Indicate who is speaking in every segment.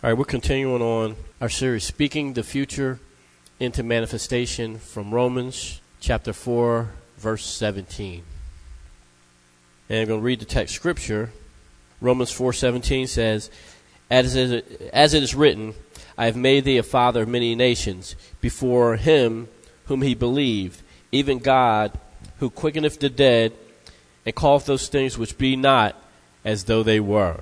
Speaker 1: All right, we're continuing on our series, Speaking the Future into Manifestation from Romans chapter 4, verse 17. And I'm going to read the text scripture. Romans 4:17 says, as as it is written, I have made thee a father of many nations before him whom he believed, even God, who quickeneth the dead, and calleth those things which be not as though they were.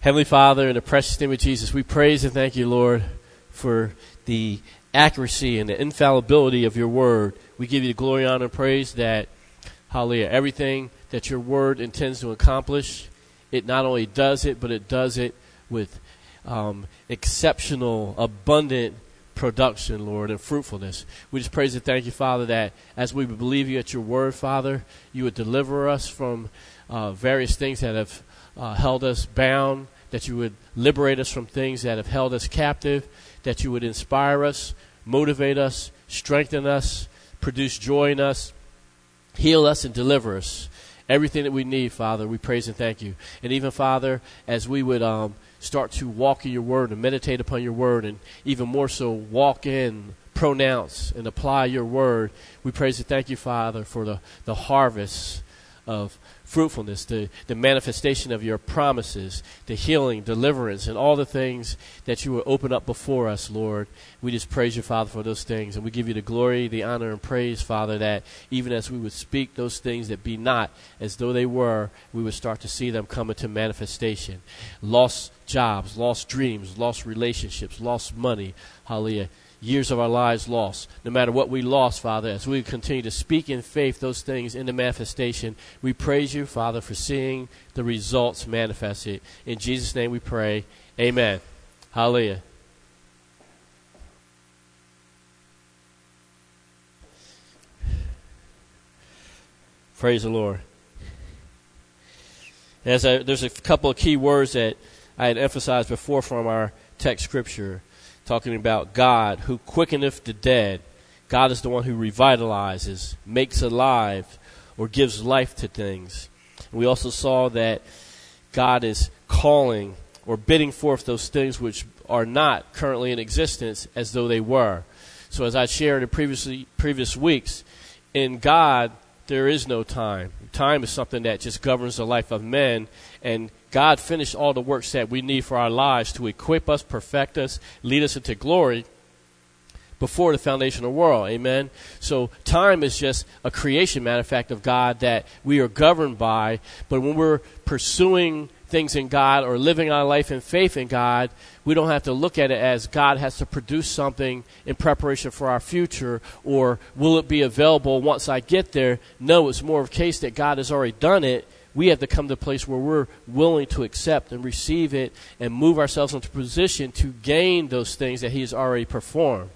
Speaker 1: Heavenly Father, in the precious name of Jesus, we praise and thank you, Lord, for the accuracy and the infallibility of your word. We give you the glory, honor, and praise that, hallelujah, everything that your word intends to accomplish, it not only does it, but it does it with um, exceptional, abundant production, Lord, and fruitfulness. We just praise and thank you, Father, that as we believe you at your word, Father, you would deliver us from uh, various things that have uh, held us bound, that you would liberate us from things that have held us captive, that you would inspire us, motivate us, strengthen us, produce joy in us, heal us, and deliver us. Everything that we need, Father, we praise and thank you. And even, Father, as we would um, start to walk in your word and meditate upon your word, and even more so, walk in, pronounce, and apply your word, we praise and thank you, Father, for the, the harvest of fruitfulness, the, the manifestation of your promises, the healing, deliverance, and all the things that you will open up before us, Lord. We just praise you, Father, for those things. And we give you the glory, the honor, and praise, Father, that even as we would speak those things that be not as though they were, we would start to see them come into manifestation. Lost jobs, lost dreams, lost relationships, lost money. Hallelujah years of our lives lost. No matter what we lost, Father, as we continue to speak in faith those things into manifestation, we praise you, Father, for seeing the results manifested. In Jesus' name we pray. Amen. Hallelujah. Praise the Lord. As I, there's a couple of key words that I had emphasized before from our text scripture talking about God who quickeneth the dead. God is the one who revitalizes, makes alive, or gives life to things. And we also saw that God is calling or bidding forth those things which are not currently in existence as though they were. So, as I shared in previously, previous weeks, in God, there is no time. Time is something that just governs the life of men, and God finished all the works that we need for our lives to equip us, perfect us, lead us into glory before the foundation of the world. Amen. So time is just a creation, matter of fact, of God that we are governed by. But when we're pursuing things in God or living our life in faith in God, we don't have to look at it as God has to produce something in preparation for our future or will it be available once I get there. No, it's more of a case that God has already done it we have to come to a place where we're willing to accept and receive it and move ourselves into position to gain those things that He has already performed.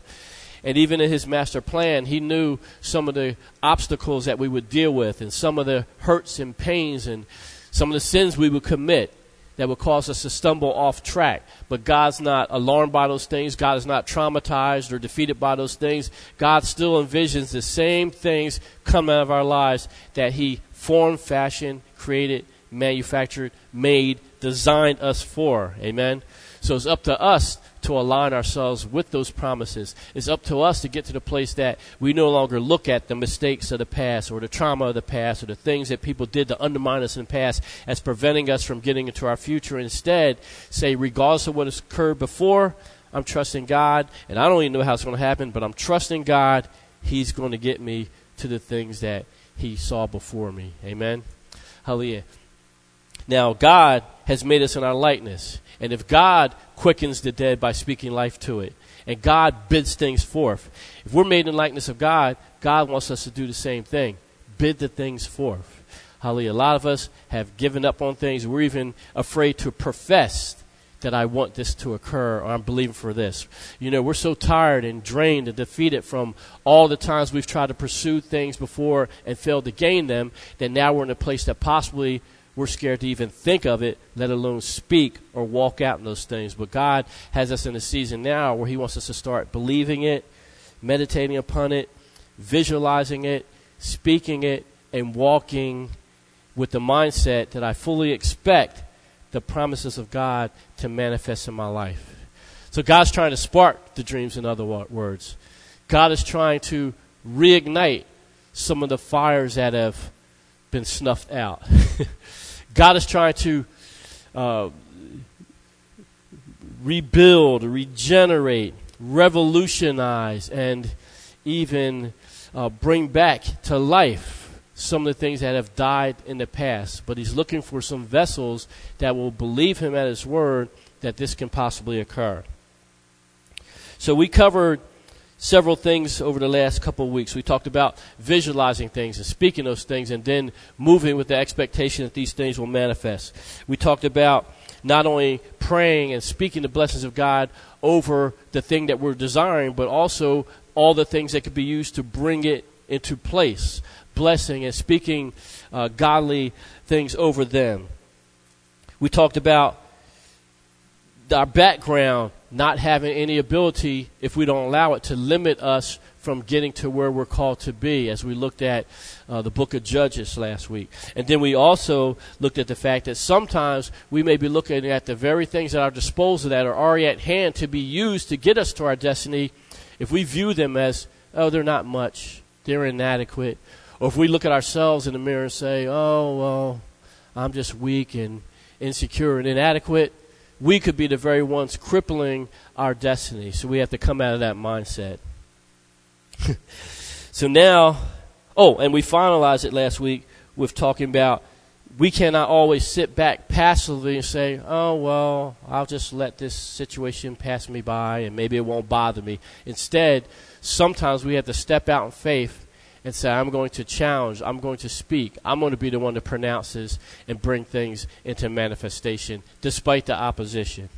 Speaker 1: And even in His master plan, He knew some of the obstacles that we would deal with and some of the hurts and pains and some of the sins we would commit that would cause us to stumble off track. But God's not alarmed by those things. God is not traumatized or defeated by those things. God still envisions the same things coming out of our lives that He formed, fashioned, created, manufactured, made, designed us for. Amen. So it's up to us to align ourselves with those promises. It's up to us to get to the place that we no longer look at the mistakes of the past or the trauma of the past or the things that people did to undermine us in the past as preventing us from getting into our future. Instead, say, regardless of what has occurred before, I'm trusting God, and I don't even know how it's going to happen, but I'm trusting God. He's going to get me to the things that He saw before me. Amen. Hallelujah. Now, God has made us in our likeness. And if God quickens the dead by speaking life to it, and God bids things forth, if we're made in likeness of God, God wants us to do the same thing bid the things forth. Hallelujah. A lot of us have given up on things. We're even afraid to profess that I want this to occur or I'm believing for this. You know, we're so tired and drained and defeated from all the times we've tried to pursue things before and failed to gain them that now we're in a place that possibly we're scared to even think of it, let alone speak or walk out in those things. But God has us in a season now where He wants us to start believing it, meditating upon it, visualizing it, speaking it, and walking with the mindset that I fully expect the promises of God to manifest in my life. So God's trying to spark the dreams, in other words. God is trying to reignite some of the fires that have been snuffed out. God is trying to uh, rebuild, regenerate, revolutionize, and even uh, bring back to life some of the things that have died in the past. But He's looking for some vessels that will believe Him at His word that this can possibly occur. So we covered several things over the last couple of weeks. We talked about visualizing things and speaking those things and then moving with the expectation that these things will manifest. We talked about not only praying and speaking the blessings of God over the thing that we're desiring, but also all the things that could be used to bring it into place. Blessing and speaking uh, godly things over them. We talked about our background not having any ability, if we don't allow it, to limit us from getting to where we're called to be, as we looked at uh, the book of Judges last week. And then we also looked at the fact that sometimes we may be looking at the very things at our disposal that are already at hand to be used to get us to our destiny. If we view them as, oh, they're not much, they're inadequate, or if we look at ourselves in the mirror and say, oh, well, I'm just weak and insecure and inadequate, we could be the very ones crippling our destiny. So we have to come out of that mindset. so now, oh, and we finalized it last week with talking about we cannot always sit back passively and say, oh, well, I'll just let this situation pass me by and maybe it won't bother me. Instead, sometimes we have to step out in faith and say, I'm going to challenge, I'm going to speak, I'm going to be the one that pronounces and bring things into manifestation despite the opposition.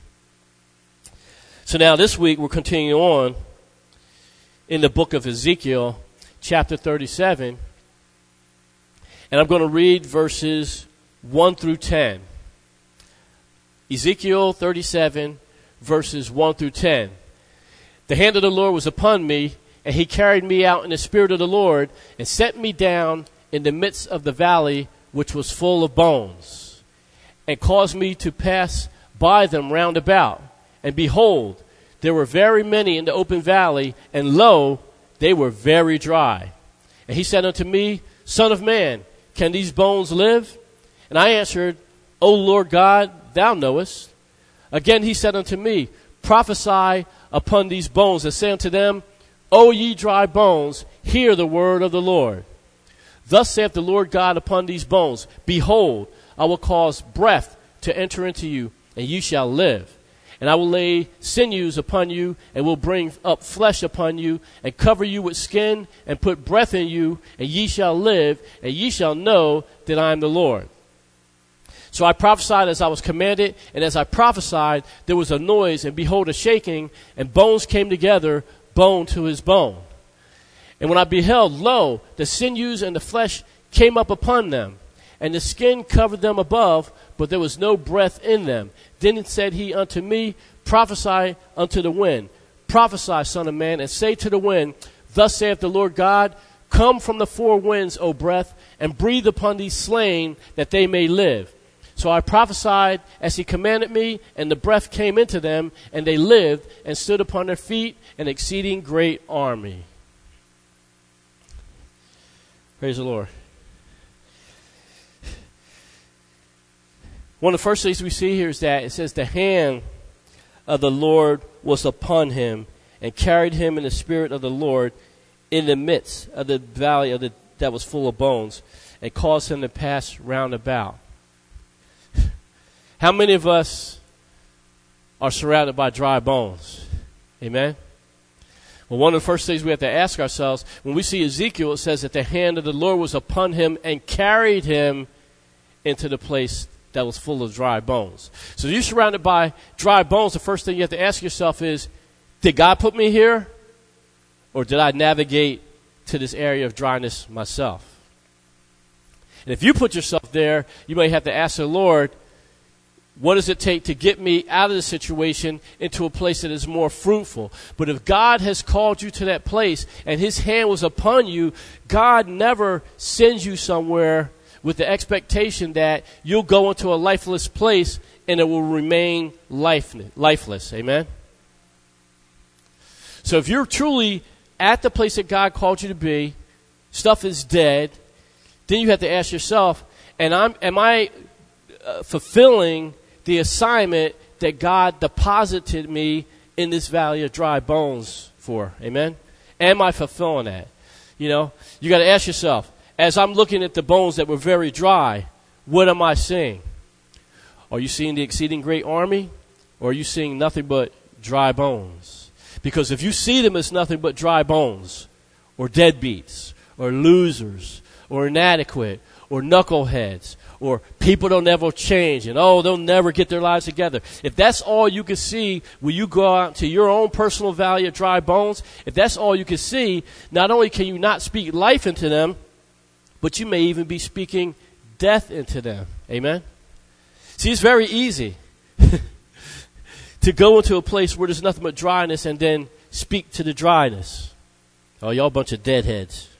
Speaker 1: So now this week we're continuing on in the book of Ezekiel, chapter 37. And I'm going to read verses 1 through 10. Ezekiel 37, verses 1 through 10. The hand of the Lord was upon me and he carried me out in the spirit of the Lord and set me down in the midst of the valley which was full of bones, and caused me to pass by them round about. And behold, there were very many in the open valley, and lo, they were very dry. And he said unto me, Son of man, can these bones live? And I answered, O Lord God, thou knowest. Again he said unto me, Prophesy upon these bones, and say unto them, O ye dry bones, hear the word of the Lord. Thus saith the Lord God upon these bones Behold, I will cause breath to enter into you, and you shall live. And I will lay sinews upon you, and will bring up flesh upon you, and cover you with skin, and put breath in you, and ye shall live, and ye shall know that I am the Lord. So I prophesied as I was commanded, and as I prophesied, there was a noise, and behold, a shaking, and bones came together, bone to his bone. And when I beheld, lo, the sinews and the flesh came up upon them, and the skin covered them above, but there was no breath in them. Then said he unto me, Prophesy unto the wind, prophesy, son of man, and say to the wind, Thus saith the Lord God, Come from the four winds, O breath, and breathe upon these slain, that they may live. So I prophesied as he commanded me, and the breath came into them, and they lived and stood upon their feet, an exceeding great army. Praise the Lord. One of the first things we see here is that it says, The hand of the Lord was upon him, and carried him in the spirit of the Lord in the midst of the valley of the, that was full of bones, and caused him to pass round about. How many of us are surrounded by dry bones? Amen? Well, one of the first things we have to ask ourselves when we see Ezekiel, it says that the hand of the Lord was upon him and carried him into the place that was full of dry bones. So you're surrounded by dry bones. The first thing you have to ask yourself is Did God put me here? Or did I navigate to this area of dryness myself? And if you put yourself there, you may have to ask the Lord, what does it take to get me out of the situation into a place that is more fruitful? But if God has called you to that place and His hand was upon you, God never sends you somewhere with the expectation that you'll go into a lifeless place and it will remain life, lifeless. Amen? So if you're truly at the place that God called you to be, stuff is dead, then you have to ask yourself, and I'm, am I uh, fulfilling the assignment that God deposited me in this valley of dry bones for? Amen? Am I fulfilling that? You know, you got to ask yourself, as I'm looking at the bones that were very dry, what am I seeing? Are you seeing the exceeding great army? Or are you seeing nothing but dry bones? Because if you see them as nothing but dry bones, or deadbeats, or losers, or inadequate, or knuckleheads, or people don't ever change, and oh, they'll never get their lives together. If that's all you can see when you go out to your own personal valley of dry bones, if that's all you can see, not only can you not speak life into them, but you may even be speaking death into them. Amen? See, it's very easy to go into a place where there's nothing but dryness and then speak to the dryness. Oh, y'all bunch of deadheads.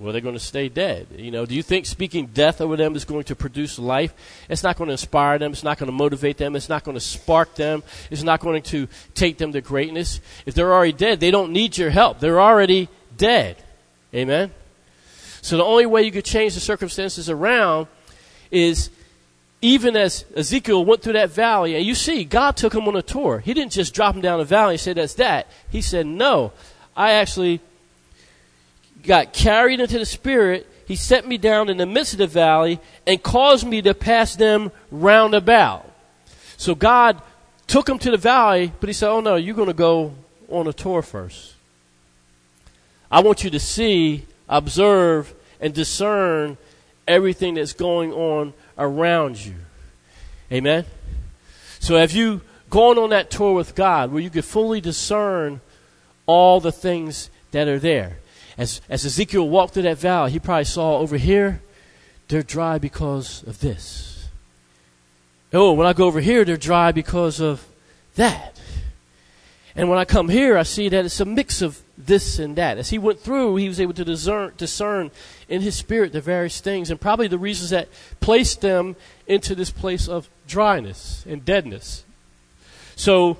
Speaker 1: Well, they're going to stay dead. You know, do you think speaking death over them is going to produce life? It's not going to inspire them. It's not going to motivate them. It's not going to spark them. It's not going to take them to greatness. If they're already dead, they don't need your help. They're already dead. Amen? So the only way you could change the circumstances around is even as Ezekiel went through that valley, and you see, God took him on a tour. He didn't just drop him down the valley and say, That's that. He said, No, I actually got carried into the Spirit, he set me down in the midst of the valley and caused me to pass them round about. So God took him to the valley, but he said, Oh no, you're going to go on a tour first. I want you to see, observe, and discern everything that's going on around you. Amen? So have you gone on that tour with God where you could fully discern all the things that are there? As, as Ezekiel walked through that valley, he probably saw over here, they're dry because of this. Oh, when I go over here, they're dry because of that. And when I come here, I see that it's a mix of this and that. As he went through, he was able to discern, discern in his spirit the various things and probably the reasons that placed them into this place of dryness and deadness. So,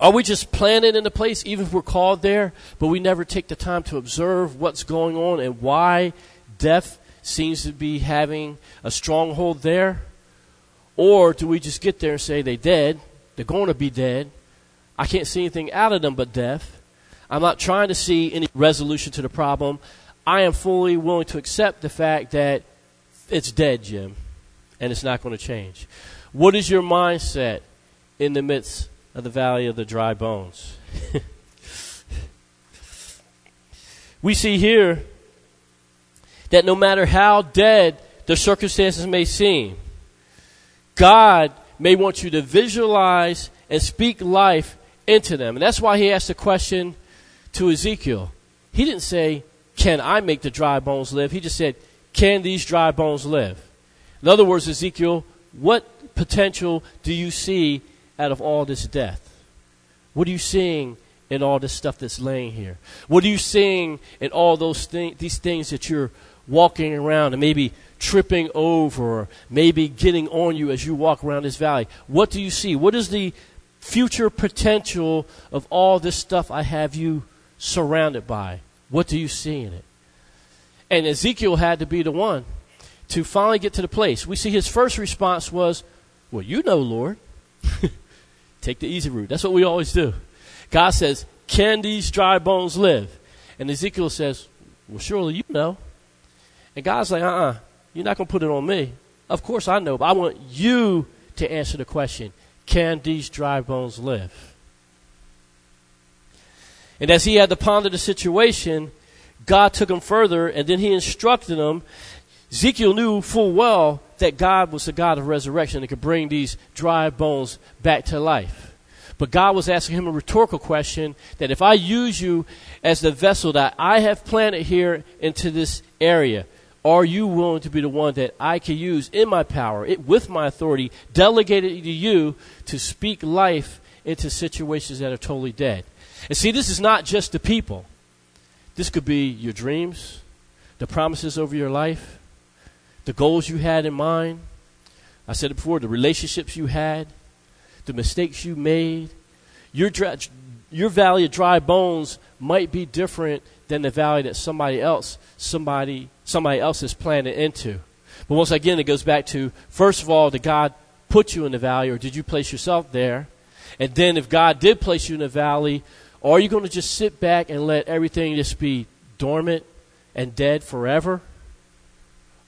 Speaker 1: are we just planted in the place, even if we're called there, but we never take the time to observe what's going on and why death seems to be having a stronghold there? Or do we just get there and say, they're dead, they're going to be dead, I can't see anything out of them but death. I'm not trying to see any resolution to the problem. I am fully willing to accept the fact that it's dead, Jim, and it's not going to change. What is your mindset in the midst of the valley of the dry bones. we see here that no matter how dead the circumstances may seem, God may want you to visualize and speak life into them. And that's why he asked the question to Ezekiel. He didn't say, Can I make the dry bones live? He just said, Can these dry bones live? In other words, Ezekiel, what potential do you see out of all this death? What are you seeing in all this stuff that's laying here? What are you seeing in all those things, these things that you're walking around and maybe tripping over or maybe getting on you as you walk around this valley? What do you see? What is the future potential of all this stuff I have you surrounded by? What do you see in it? And Ezekiel had to be the one to finally get to the place. We see his first response was, Well, you know, Lord. Take the easy route. That's what we always do. God says, Can these dry bones live? And Ezekiel says, Well, surely you know. And God's like, Uh uh-uh, uh, you are not going to put it on me. Of course I know, but I want you to answer the question Can these dry bones live? And as he had to ponder the situation, God took him further and then he instructed him. Ezekiel knew full well that God was the God of resurrection and could bring these dry bones back to life. But God was asking him a rhetorical question that if I use you as the vessel that I have planted here into this area, are you willing to be the one that I can use in my power, it, with my authority, delegated to you to speak life into situations that are totally dead? And see, this is not just the people. This could be your dreams, the promises over your life, the goals you had in mind, I said it before the relationships you had, the mistakes you made. Your, dry, your valley of dry bones might be different than the valley that somebody else somebody somebody else is planted into. But once again, it goes back to first of all, did God put you in the valley, or did you place yourself there? And then, if God did place you in the valley, are you going to just sit back and let everything just be dormant and dead forever?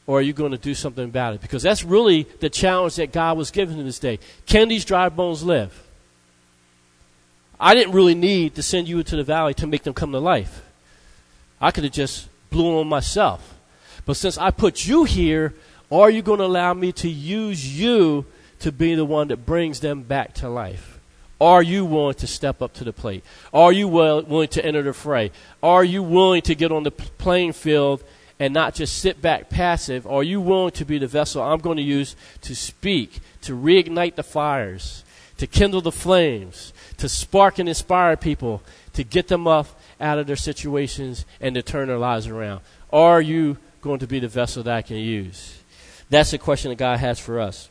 Speaker 1: Or are you going to do something about it? Because that's really the challenge that God was giving in this day. Can these dry bones live? I didn't really need to send you into the valley to make them come to life. I could have just blew on myself. But since I put you here, are you going to allow me to use you to be the one that brings them back to life? Are you willing to step up to the plate? Are you willing to enter the fray? Are you willing to get on the playing field and not just sit back passive? Are you willing to be the vessel I'm going to use to speak, to reignite the fires, to kindle the flames, to spark and inspire people, to get them up out of their situations and to turn their lives around? Are you going to be the vessel that I can use? That's the question that God has for us.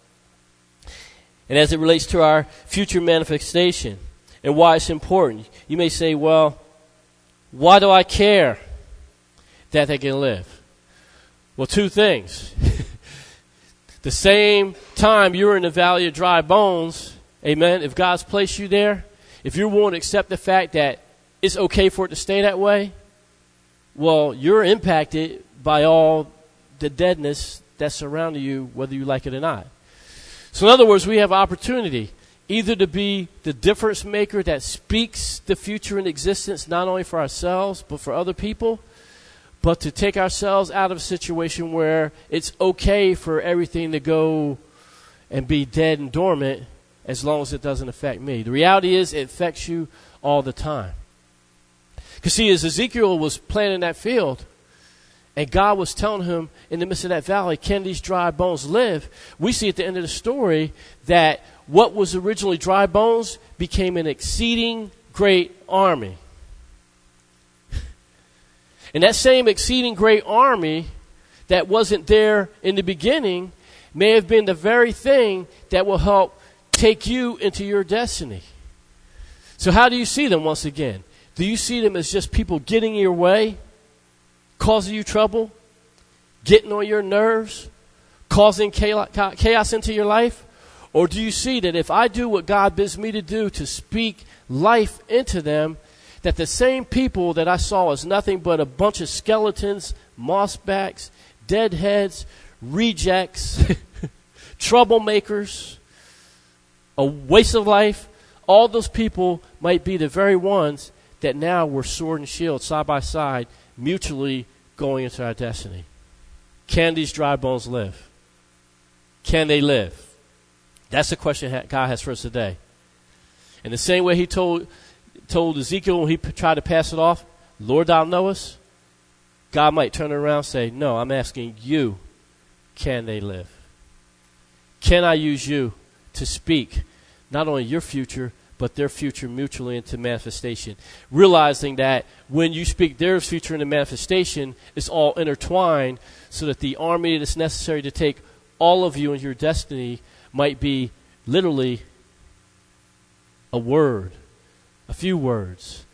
Speaker 1: And as it relates to our future manifestation and why it's important, you may say, well, why do I care that they can live? Well, two things. the same time you're in the valley of dry bones, amen, if God's placed you there, if you're willing to accept the fact that it's okay for it to stay that way, well, you're impacted by all the deadness that's surrounding you, whether you like it or not. So, in other words, we have opportunity either to be the difference maker that speaks the future in existence, not only for ourselves, but for other people, but to take ourselves out of a situation where it's okay for everything to go and be dead and dormant as long as it doesn't affect me. The reality is, it affects you all the time. Because, see, as Ezekiel was planting that field, and God was telling him in the midst of that valley, can these dry bones live? We see at the end of the story that what was originally dry bones became an exceeding great army. And that same exceeding great army that wasn't there in the beginning may have been the very thing that will help take you into your destiny. So, how do you see them once again? Do you see them as just people getting in your way? causing you trouble, getting on your nerves, causing chaos into your life? Or do you see that if I do what God bids me to do to speak life into them, that the same people that I saw as nothing but a bunch of skeletons, mossbacks, deadheads, rejects, troublemakers, a waste of life, all those people might be the very ones that now were sword and shield side by side mutually going into our destiny. Can these dry bones live? Can they live? That's the question God has for us today. In the same way He told told Ezekiel when he tried to pass it off, Lord, thou knowest, God might turn around and say, No, I'm asking you, can they live? Can I use you to speak not only your future, but their future mutually into manifestation. Realizing that when you speak their future into manifestation, it's all intertwined so that the army that's necessary to take all of you and your destiny might be literally a word, a few words,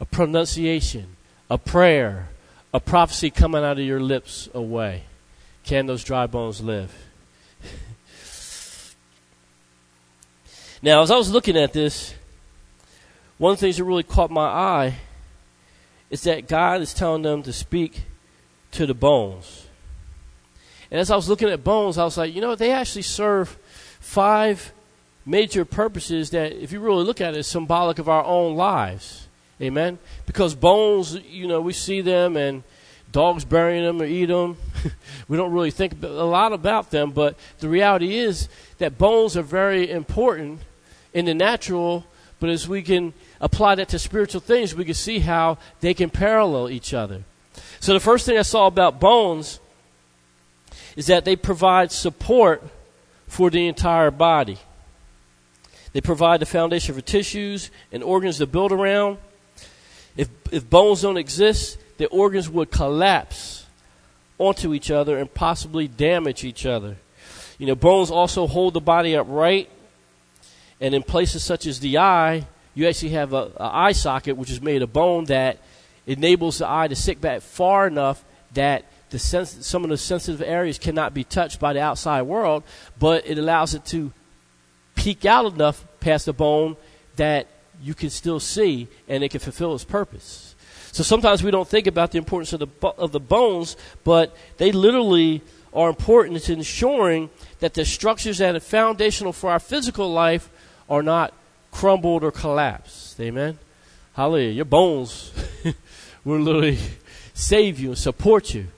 Speaker 1: a pronunciation, a prayer, a prophecy coming out of your lips away. Can those dry bones live? Now, as I was looking at this, one of the things that really caught my eye is that God is telling them to speak to the bones. And as I was looking at bones, I was like, you know, they actually serve five major purposes that, if you really look at it, is symbolic of our own lives. Amen? Because bones, you know, we see them and dogs burying them or eat them. we don't really think a lot about them, but the reality is that bones are very important in the natural, but as we can apply that to spiritual things, we can see how they can parallel each other. So the first thing I saw about bones is that they provide support for the entire body. They provide the foundation for tissues and organs to build around. If, if bones don't exist, the organs would collapse onto each other and possibly damage each other. You know, bones also hold the body upright, and in places such as the eye, you actually have a, eye socket which is made of bone that enables the eye to sit back far enough that the sens- some of the sensitive areas cannot be touched by the outside world, but it allows it to peek out enough past the bone that you can still see and it can fulfill its purpose. So sometimes we don't think about the importance of the of the bones, but they literally are important to ensuring that the structures that are foundational for our physical life are not crumbled or collapsed. Amen. Hallelujah. Your bones will literally save you and support you.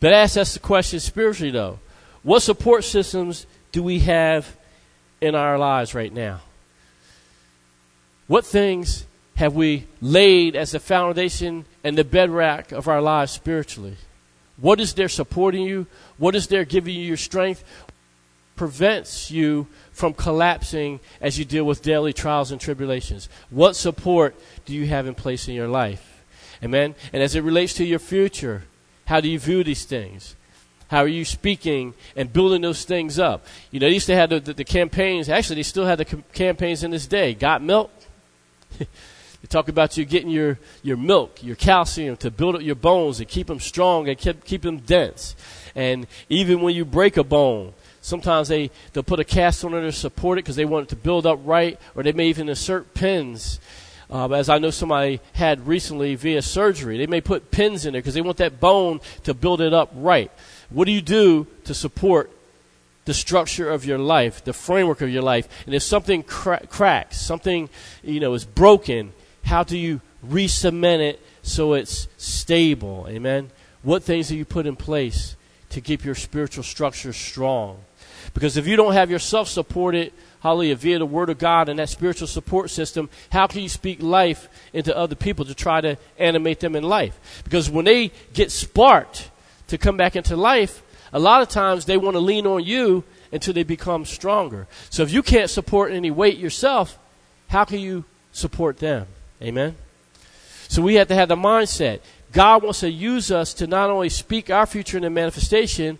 Speaker 1: But ask us the question spiritually though. What support systems do we have in our lives right now? What things have we laid as the foundation and the bedrock of our lives spiritually? What is there supporting you? What is there giving you your strength? Prevents you from collapsing as you deal with daily trials and tribulations. What support do you have in place in your life? Amen. And as it relates to your future, how do you view these things? How are you speaking and building those things up? You know, they used to have the, the, the campaigns. Actually, they still have the com- campaigns in this day. Got milk? they talk about you getting your, your milk, your calcium to build up your bones and keep them strong and keep, keep them dense. And even when you break a bone, sometimes they, they'll put a cast on it to support it because they want it to build up right, or they may even insert pins. Uh, as I know somebody had recently via surgery, they may put pins in there because they want that bone to build it up right. What do you do to support the structure of your life, the framework of your life? And if something cra- cracks, something you know is broken, how do you re-cement it so it's stable? Amen. What things do you put in place to keep your spiritual structure strong? Because if you don't have yourself supported, hallelujah, via the Word of God and that spiritual support system, how can you speak life into other people to try to animate them in life? Because when they get sparked, to come back into life, a lot of times they want to lean on you until they become stronger. So if you can't support any weight yourself, how can you support them? Amen? So we have to have the mindset. God wants to use us to not only speak our future in the manifestation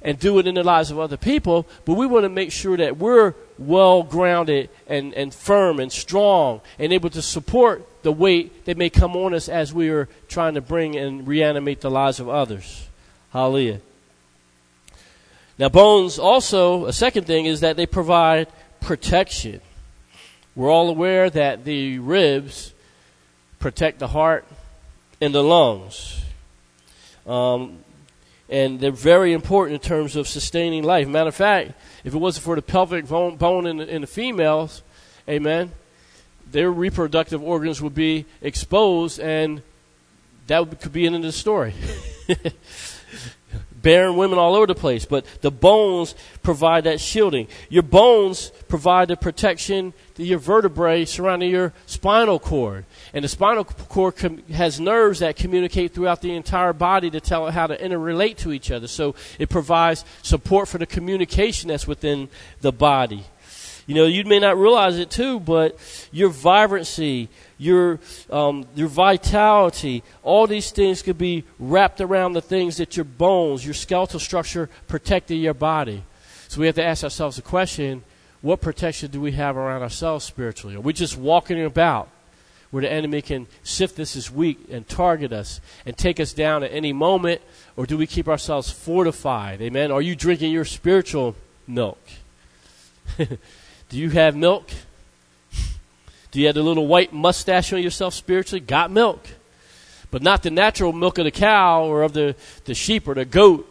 Speaker 1: and do it in the lives of other people, but we want to make sure that we're well grounded and, and firm and strong and able to support the weight that may come on us as we are trying to bring and reanimate the lives of others. Hallelujah. Now, bones also, a second thing is that they provide protection. We're all aware that the ribs protect the heart and the lungs. Um, and they're very important in terms of sustaining life. Matter of fact, if it wasn't for the pelvic bone, bone in, the, in the females, amen, their reproductive organs would be exposed, and that could be the end of the story. barren women all over the place, but the bones provide that shielding. Your bones provide the protection to your vertebrae surrounding your spinal cord. And the spinal cord com- has nerves that communicate throughout the entire body to tell it how to interrelate to each other. So it provides support for the communication that's within the body. You know, you may not realize it too, but your vibrancy, your um, your vitality, all these things could be wrapped around the things that your bones, your skeletal structure, protecting your body. So we have to ask ourselves the question: What protection do we have around ourselves spiritually? Are we just walking about where the enemy can sift us as weak and target us and take us down at any moment, or do we keep ourselves fortified? Amen. Are you drinking your spiritual milk? Do you have milk? Do you have the little white mustache on yourself spiritually? Got milk. But not the natural milk of the cow or of the, the sheep or the goat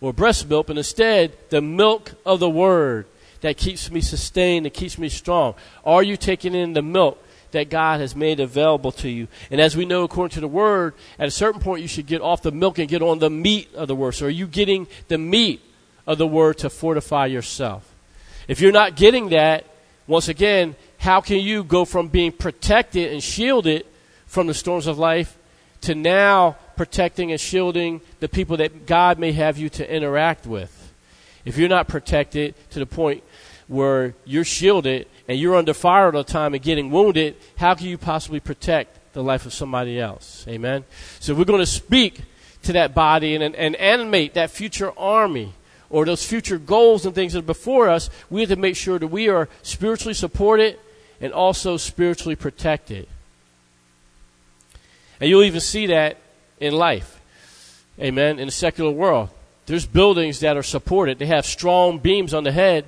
Speaker 1: or breast milk, but instead the milk of the word that keeps me sustained and keeps me strong. Are you taking in the milk that God has made available to you? And as we know, according to the word, at a certain point you should get off the milk and get on the meat of the word. So are you getting the meat of the word to fortify yourself? If you're not getting that, once again, how can you go from being protected and shielded from the storms of life to now protecting and shielding the people that God may have you to interact with? If you're not protected to the point where you're shielded and you're under fire all the time and getting wounded, how can you possibly protect the life of somebody else? Amen? So we're going to speak to that body and, and animate that future army or those future goals and things that are before us, we have to make sure that we are spiritually supported and also spiritually protected. And you'll even see that in life. Amen. In the secular world, there's buildings that are supported. They have strong beams on the head.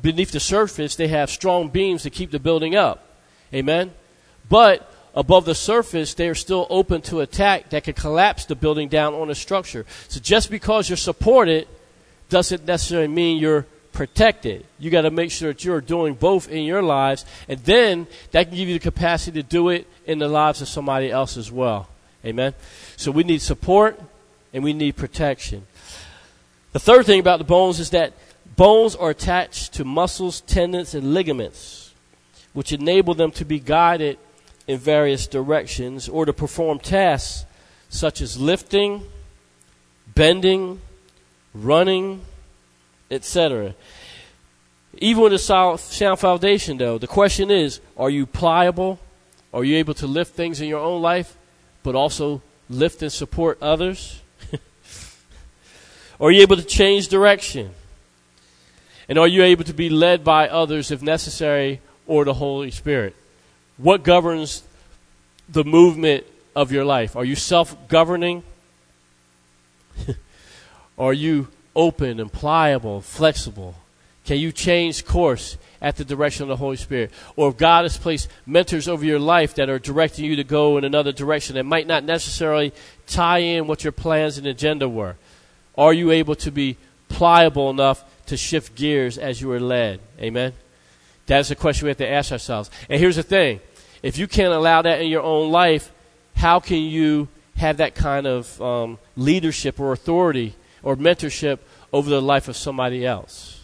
Speaker 1: Beneath the surface, they have strong beams to keep the building up. Amen. But above the surface, they are still open to attack that could collapse the building down on the structure. So just because you're supported doesn't necessarily mean you're protected. You got to make sure that you're doing both in your lives, and then that can give you the capacity to do it in the lives of somebody else as well. Amen. So we need support and we need protection. The third thing about the bones is that bones are attached to muscles, tendons, and ligaments, which enable them to be guided in various directions or to perform tasks such as lifting, bending, running, etc. Even with a sound foundation, though, the question is are you pliable? Are you able to lift things in your own life, but also lift and support others? are you able to change direction? And are you able to be led by others if necessary or the Holy Spirit? What governs the movement of your life? Are you self governing? Are you open and pliable, flexible? Can you change course at the direction of the Holy Spirit? Or if God has placed mentors over your life that are directing you to go in another direction that might not necessarily tie in what your plans and agenda were, are you able to be pliable enough to shift gears as you are led? Amen? That's a question we have to ask ourselves. And here's the thing if you can't allow that in your own life, how can you have that kind of um, leadership or authority or mentorship over the life of somebody else?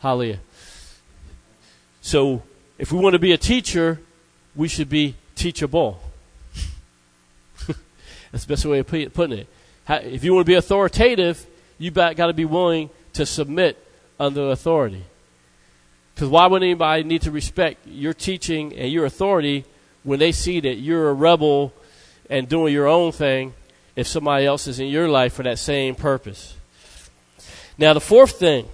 Speaker 1: Hallelujah. So, if we want to be a teacher, we should be teachable. That's the best way of putting it. If you want to be authoritative, you've got to be willing to submit under authority. Because why would anybody need to respect your teaching and your authority when they see that you're a rebel and doing your own thing if somebody else is in your life for that same purpose? Now, the fourth thing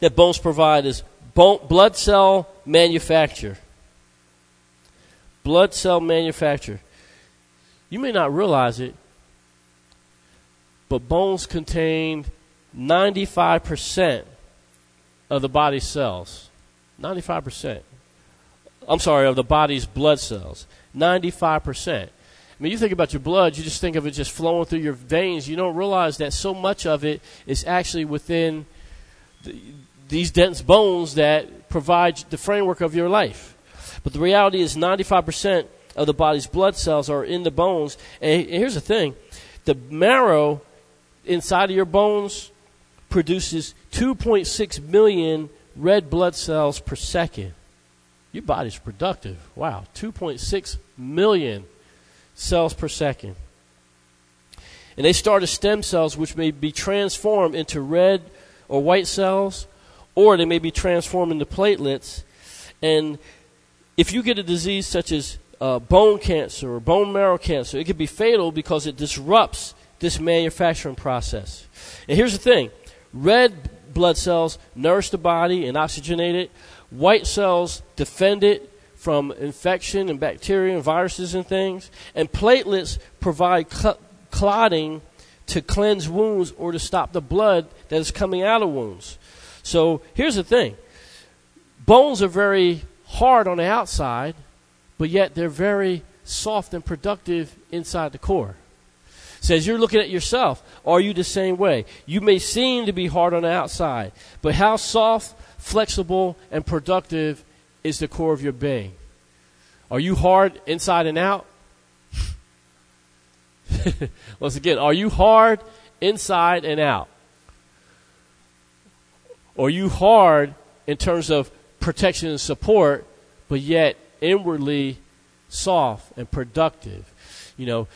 Speaker 1: that bones provide is bone, blood cell manufacture. Blood cell manufacture. You may not realize it, but bones contain 95% of the body's cells. 95%. I'm sorry, of the body's blood cells. 95%. I mean, you think about your blood, you just think of it just flowing through your veins. You don't realize that so much of it is actually within the, these dense bones that provide the framework of your life. But the reality is 95% of the body's blood cells are in the bones. And here's the thing the marrow inside of your bones produces 2.6 million red blood cells per second. Your body's productive. Wow, 2.6 million cells per second. And they start as stem cells, which may be transformed into red or white cells, or they may be transformed into platelets. And if you get a disease such as uh, bone cancer or bone marrow cancer, it could be fatal because it disrupts this manufacturing process. And here's the thing Red blood cells nourish the body and oxygenate it. White cells defend it from infection and bacteria and viruses and things. And platelets provide cl- clotting to cleanse wounds or to stop the blood that is coming out of wounds. So here's the thing bones are very hard on the outside, but yet they're very soft and productive inside the core says you're looking at yourself. Are you the same way? You may seem to be hard on the outside, but how soft, flexible, and productive is the core of your being? Are you hard inside and out? Once again, are you hard inside and out? Or are you hard in terms of protection and support, but yet inwardly soft and productive? You know,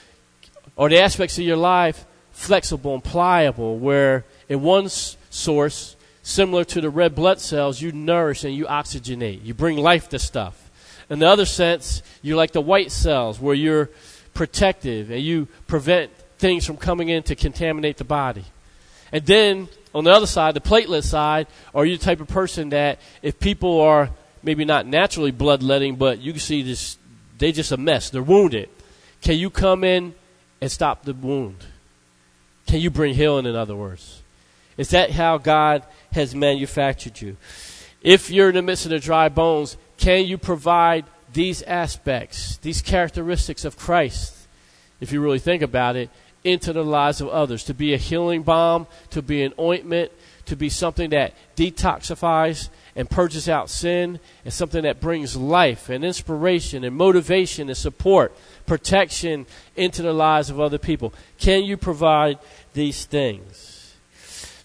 Speaker 1: or the aspects of your life flexible and pliable, where in one source, similar to the red blood cells, you nourish and you oxygenate. You bring life to stuff. In the other sense, you're like the white cells, where you're protective and you prevent things from coming in to contaminate the body. And then on the other side, the platelet side, are you the type of person that if people are maybe not naturally bloodletting, but you can see this, they just a mess, they're wounded. Can you come in and stop the wound? Can you bring healing, in other words? Is that how God has manufactured you? If you're in the midst of the dry bones, can you provide these aspects, these characteristics of Christ, if you really think about it, into the lives of others? To be a healing balm, to be an ointment, to be something that detoxifies and purges out sin, and something that brings life and inspiration and motivation and support, protection into the lives of other people. Can you provide these things?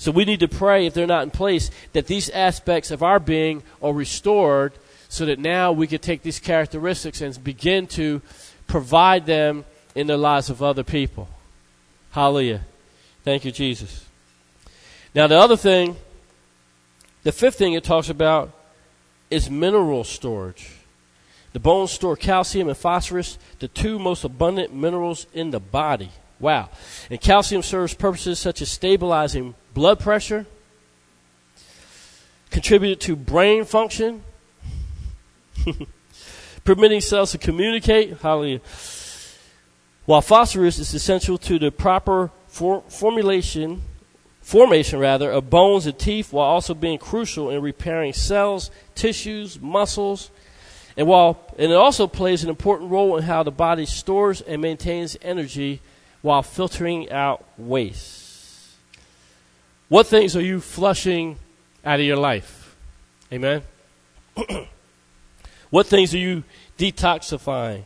Speaker 1: So we need to pray, if they're not in place, that these aspects of our being are restored so that now we can take these characteristics and begin to provide them in the lives of other people. Hallelujah. Thank you, Jesus. Now, the other thing, the fifth thing it talks about is mineral storage. The bones store calcium and phosphorus, the two most abundant minerals in the body. Wow. And calcium serves purposes such as stabilizing blood pressure, contributed to brain function, permitting cells to communicate. Hallelujah. While phosphorus is essential to the proper for- formulation, formation rather, of bones and teeth, while also being crucial in repairing cells, tissues, muscles, and while and it also plays an important role in how the body stores and maintains energy while filtering out waste. What things are you flushing out of your life? Amen. What things are you detoxifying?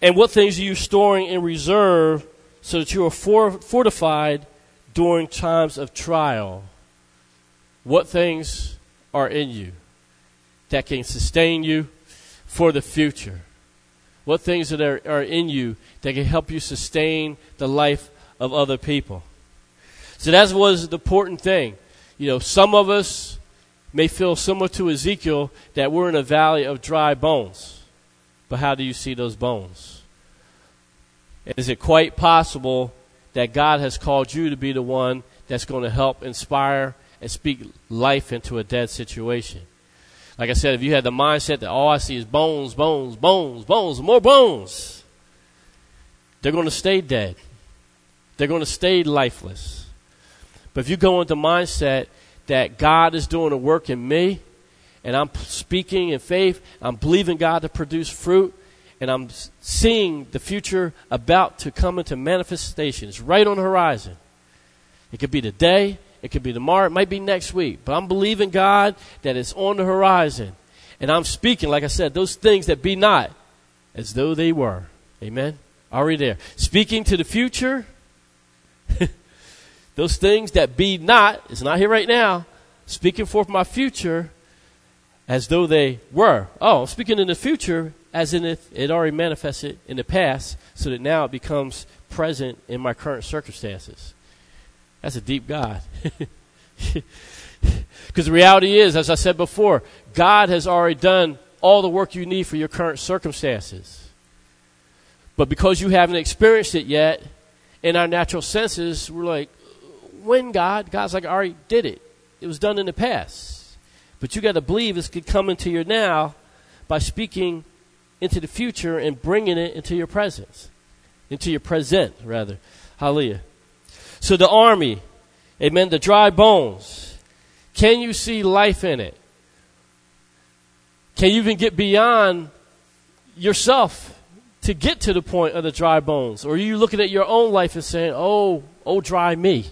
Speaker 1: And what things are you storing in reserve so that you are for, fortified during times of trial? What things are in you that can sustain you for the future? What things that are, are in you that can help you sustain the life of other people? So that was the important thing. You know, some of us may feel similar to Ezekiel that we're in a valley of dry bones. But how do you see those bones? Is it quite possible that God has called you to be the one that's going to help inspire and speak life into a dead situation? Like I said, if you had the mindset that all I see is bones, bones, bones, bones, more bones, they're going to stay dead. They're going to stay lifeless. But if you go into mindset that God is doing a work in me, and I'm speaking in faith, I'm believing God to produce fruit, and I'm seeing the future about to come into manifestation. It's right on the horizon. It could be today, it could be tomorrow, it might be next week, but I'm believing God that it's on the horizon. And I'm speaking, like I said, those things that be not as though they were. Amen? Already there. Speaking to the future. Those things that be not, is not here right now, speaking forth my future as though they were. Oh, speaking in the future as in if it already manifested in the past, so that now it becomes present in my current circumstances. That's a deep God. Because the reality is, as I said before, God has already done all the work you need for your current circumstances. But because you haven't experienced it yet, in our natural senses, we're like, when God? God's like, I already did it. It was done in the past. But you got to believe this could come into your now by speaking into the future and bringing it into your presence, into your present, rather. Hallelujah. So the army, amen, the dry bones. Can you see life in it? Can you even get beyond yourself to get to the point of the dry bones? Or are you looking at your own life and saying, oh, oh, dry me?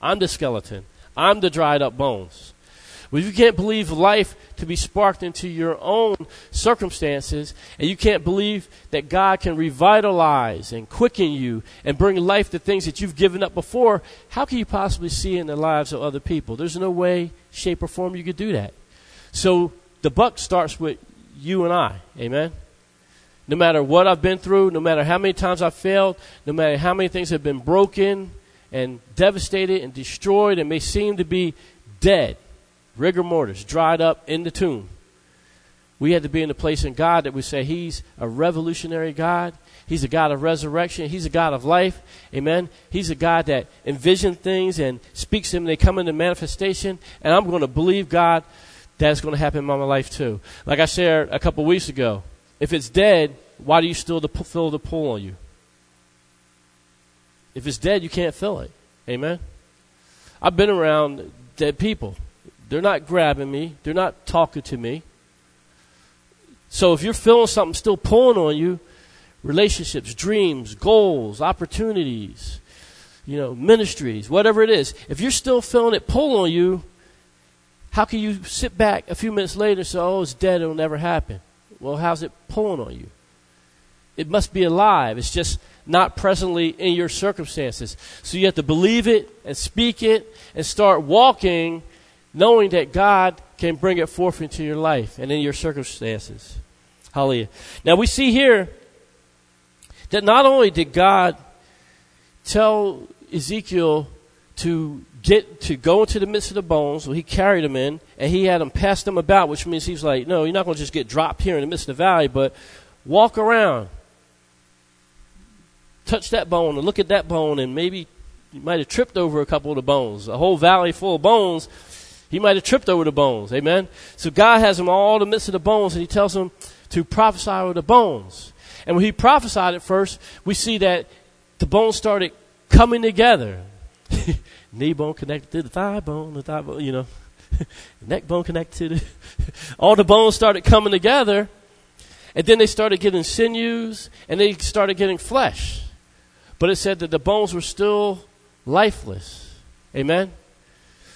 Speaker 1: I'm the skeleton. I'm the dried up bones. If you can't believe life to be sparked into your own circumstances, and you can't believe that God can revitalize and quicken you and bring life to things that you've given up before, how can you possibly see in the lives of other people? There's no way, shape, or form you could do that. So the buck starts with you and I. Amen? No matter what I've been through, no matter how many times I've failed, no matter how many things have been broken, and devastated and destroyed and may seem to be dead, rigor mortis, dried up in the tomb. We had to be in the place in God that we say He's a revolutionary God. He's a God of resurrection. He's a God of life. Amen. He's a God that envisions things and speaks them. And they come into manifestation. And I'm going to believe God that's going to happen in my life too. Like I shared a couple weeks ago, if it's dead, why do you still feel the pull on you? If it's dead, you can't feel it. Amen. I've been around dead people. They're not grabbing me. They're not talking to me. So if you're feeling something still pulling on you, relationships, dreams, goals, opportunities, you know, ministries, whatever it is, if you're still feeling it pull on you, how can you sit back a few minutes later and say, oh, it's dead, it'll never happen? Well, how's it pulling on you? It must be alive. It's just not presently in your circumstances. So you have to believe it and speak it and start walking knowing that God can bring it forth into your life and in your circumstances. Hallelujah. Now we see here that not only did God tell Ezekiel to get to go into the midst of the bones, so he carried them in, and he had them pass them about, which means he's like, no, you're not going to just get dropped here in the midst of the valley, but walk around, touch that bone, and look at that bone, and maybe you might have tripped over a couple of the bones. A whole valley full of bones, he might have tripped over the bones. Amen. So God has him all in the midst of the bones, and he tells him to prophesy over the bones. And when he prophesied at first, we see that the bones started coming together. Knee bone connected to the thigh bone, the thigh bone, you know, neck bone connected to the. all the bones started coming together, and then they started getting sinews, and they started getting flesh. But it said that the bones were still lifeless. Amen.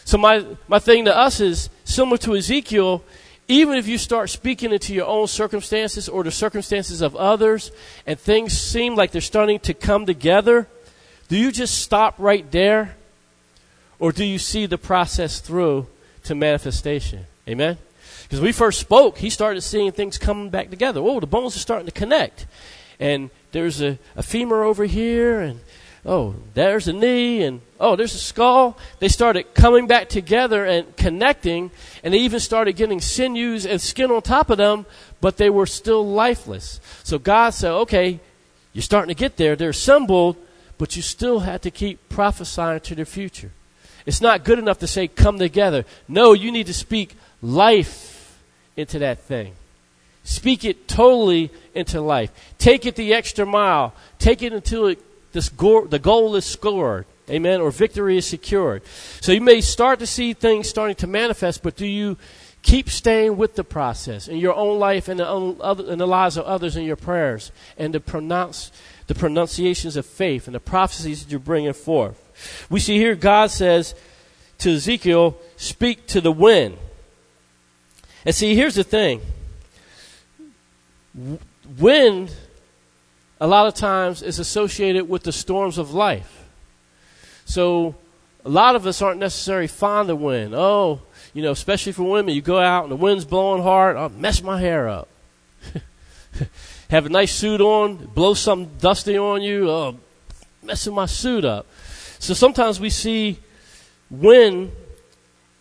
Speaker 1: So my my thing to us is similar to Ezekiel even if you start speaking into your own circumstances or the circumstances of others and things seem like they're starting to come together, do you just stop right there? Or do you see the process through to manifestation? Amen? Because we first spoke, he started seeing things coming back together. Oh, the bones are starting to connect. And there's a, a femur over here, and oh, there's a knee, and oh, there's a skull. They started coming back together and connecting, and they even started getting sinews and skin on top of them, but they were still lifeless. So God said, okay, you're starting to get there. They're assembled, but you still have to keep prophesying to the future. It's not good enough to say, come together. No, you need to speak life into that thing. Speak it totally into life. Take it the extra mile. Take it until it this the goal is scored. Amen. Or victory is secured. So you may start to see things starting to manifest, but do you keep staying with the process in your own life and the, other, in the lives of others in your prayers and the pronounce the pronunciations of faith and the prophecies that you're bringing forth. We see here God says to Ezekiel, "Speak to the wind." And see, here's the thing: wind a lot of times is associated with the storms of life. So a lot of us aren't necessarily fond of wind. Oh, you know, especially for women, you go out and the wind's blowing hard, I'll mess my hair up. Have a nice suit on, blow some dusty on you, oh, messing my suit up. So sometimes we see wind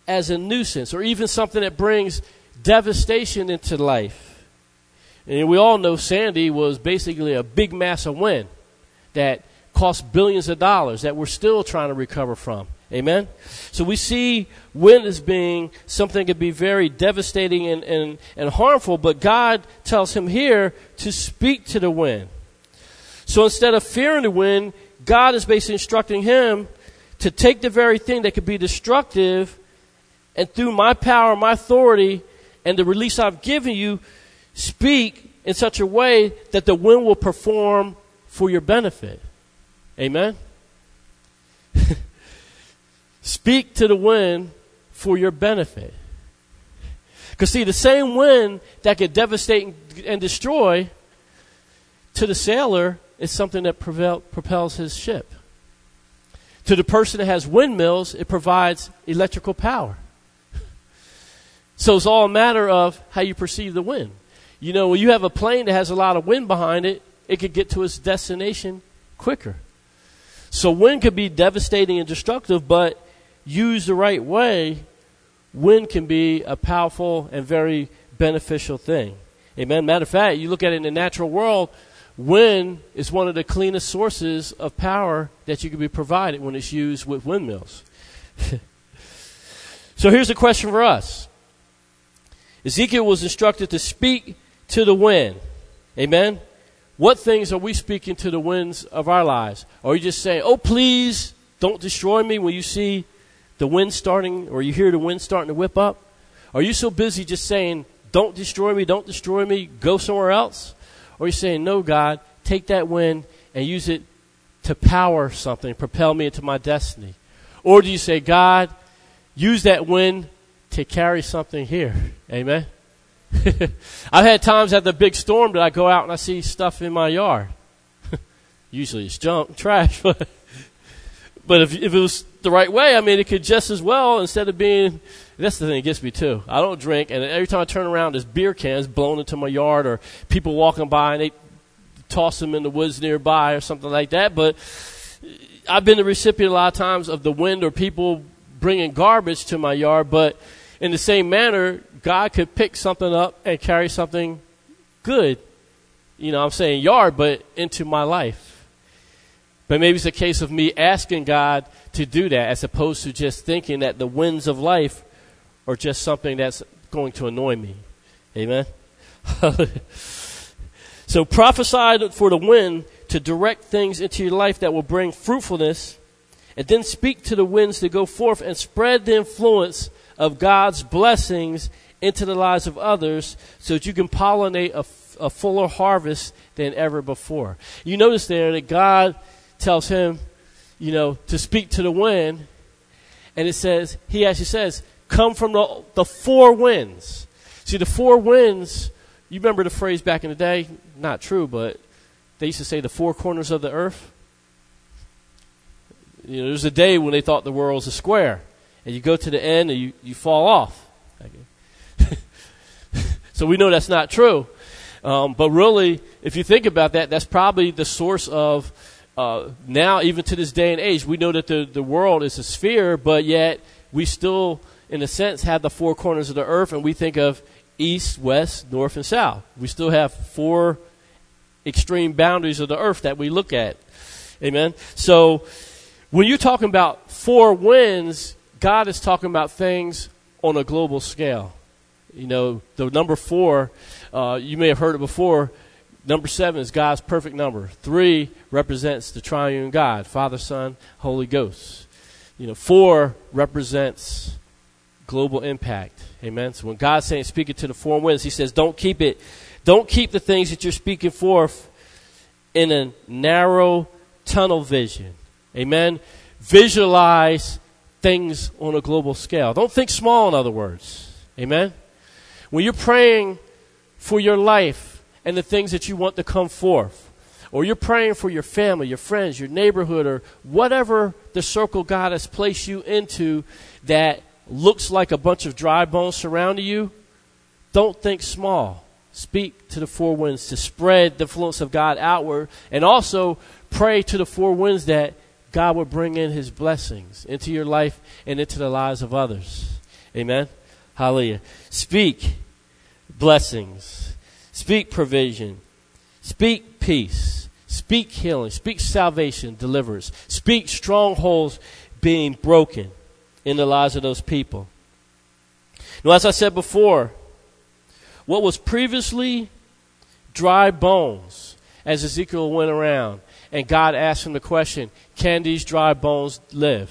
Speaker 1: as a nuisance or even something that brings devastation into life. And we all know Sandy was basically a big mass of wind that cost billions of dollars that we're still trying to recover from. Amen? So we see wind as being something that could be very devastating and, and, and harmful, but God tells him here to speak to the wind. So instead of fearing the wind, God is basically instructing him to take the very thing that could be destructive and through my power, my authority, and the release I've given you, speak in such a way that the wind will perform for your benefit. Amen? speak to the wind for your benefit. Because, see, the same wind that could devastate and destroy to the sailor is something that propels his ship. To the person that has windmills, it provides electrical power. So it's all a matter of how you perceive the wind. You know, when you have a plane that has a lot of wind behind it, it could get to its destination quicker. So wind could be devastating and destructive, but used the right way, wind can be a powerful and very beneficial thing. Amen. Matter of fact, you look at it in the natural world, wind is one of the cleanest sources of power that you can be provided when it's used with windmills. so here's a question for us Ezekiel was instructed to speak to the wind. Amen? What things are we speaking to the winds of our lives? Or are you just saying, oh, please don't destroy me when you see the wind starting or you hear the wind starting to whip up? Are you so busy just saying, don't destroy me, don't destroy me, go somewhere else? Or are you saying, no, God, take that wind and use it to power something, propel me into my destiny? Or do you say, God, use that wind to carry something here? Amen? I've had times after a big storm that I go out and I see stuff in my yard. Usually it's junk, trash, but but if if it was the right way, I mean, it could just as well instead of being. That's the thing that gets me too. I don't drink, and every time I turn around, there's beer cans blown into my yard, or people walking by and they toss them in the woods nearby, or something like that. But I've been the recipient a lot of times of the wind or people bringing garbage to my yard. But in the same manner, God could pick something up and carry something good, you know, I'm saying yard, but into my life. But maybe it's a case of me asking God to do that as opposed to just thinking that the winds of life are just something that's going to annoy me. Amen? so prophesy for the wind to direct things into your life that will bring fruitfulness, and then speak to the winds to go forth and spread the influence of God's blessings into the lives of others so that you can pollinate a fuller harvest than ever before. You notice there that God tells him, you know, to speak to the wind, and it says, he actually says, come from the, the four winds. See, the four winds, you remember the phrase back in the day? Not true, but they used to say the four corners of the earth. You know, there's a day when they thought the world was a square, and you go to the end and you, you fall off. So we know that's not true. Um, but really, if you think about that, that's probably the source of uh, now, even to this day and age, we know that the, the world is a sphere, but yet we still, in a sense, have the four corners of the earth, and we think of east, west, north, and south. We still have four extreme boundaries of the earth that we look at. Amen. So when you're talking about four winds, God is talking about things on a global scale. You know, the number four, uh, you may have heard it before. Number seven is God's perfect number. Three represents the triune God, Father, Son, Holy Ghost. You know, four represents global impact. Amen. So when God's saying speak it to the four winds, He says, don't keep it, don't keep the things that you're speaking forth in a narrow tunnel vision. Amen. Visualize things on a global scale. Don't think small, in other words. Amen. When you're praying for your life and the things that you want to come forth, or you're praying for your family, your friends, your neighborhood, or whatever the circle God has placed you into that looks like a bunch of dry bones surrounding you, don't think small. Speak to the four winds to spread the influence of God outward, and also pray to the four winds that God will bring in his blessings into your life and into the lives of others. Amen. Hallelujah. Speak blessings. Speak provision. Speak peace. Speak healing. Speak salvation, deliverance. Speak strongholds being broken in the lives of those people. Now, as I said before, what was previously dry bones, as Ezekiel went around, and God asked him the question, Can these dry bones live?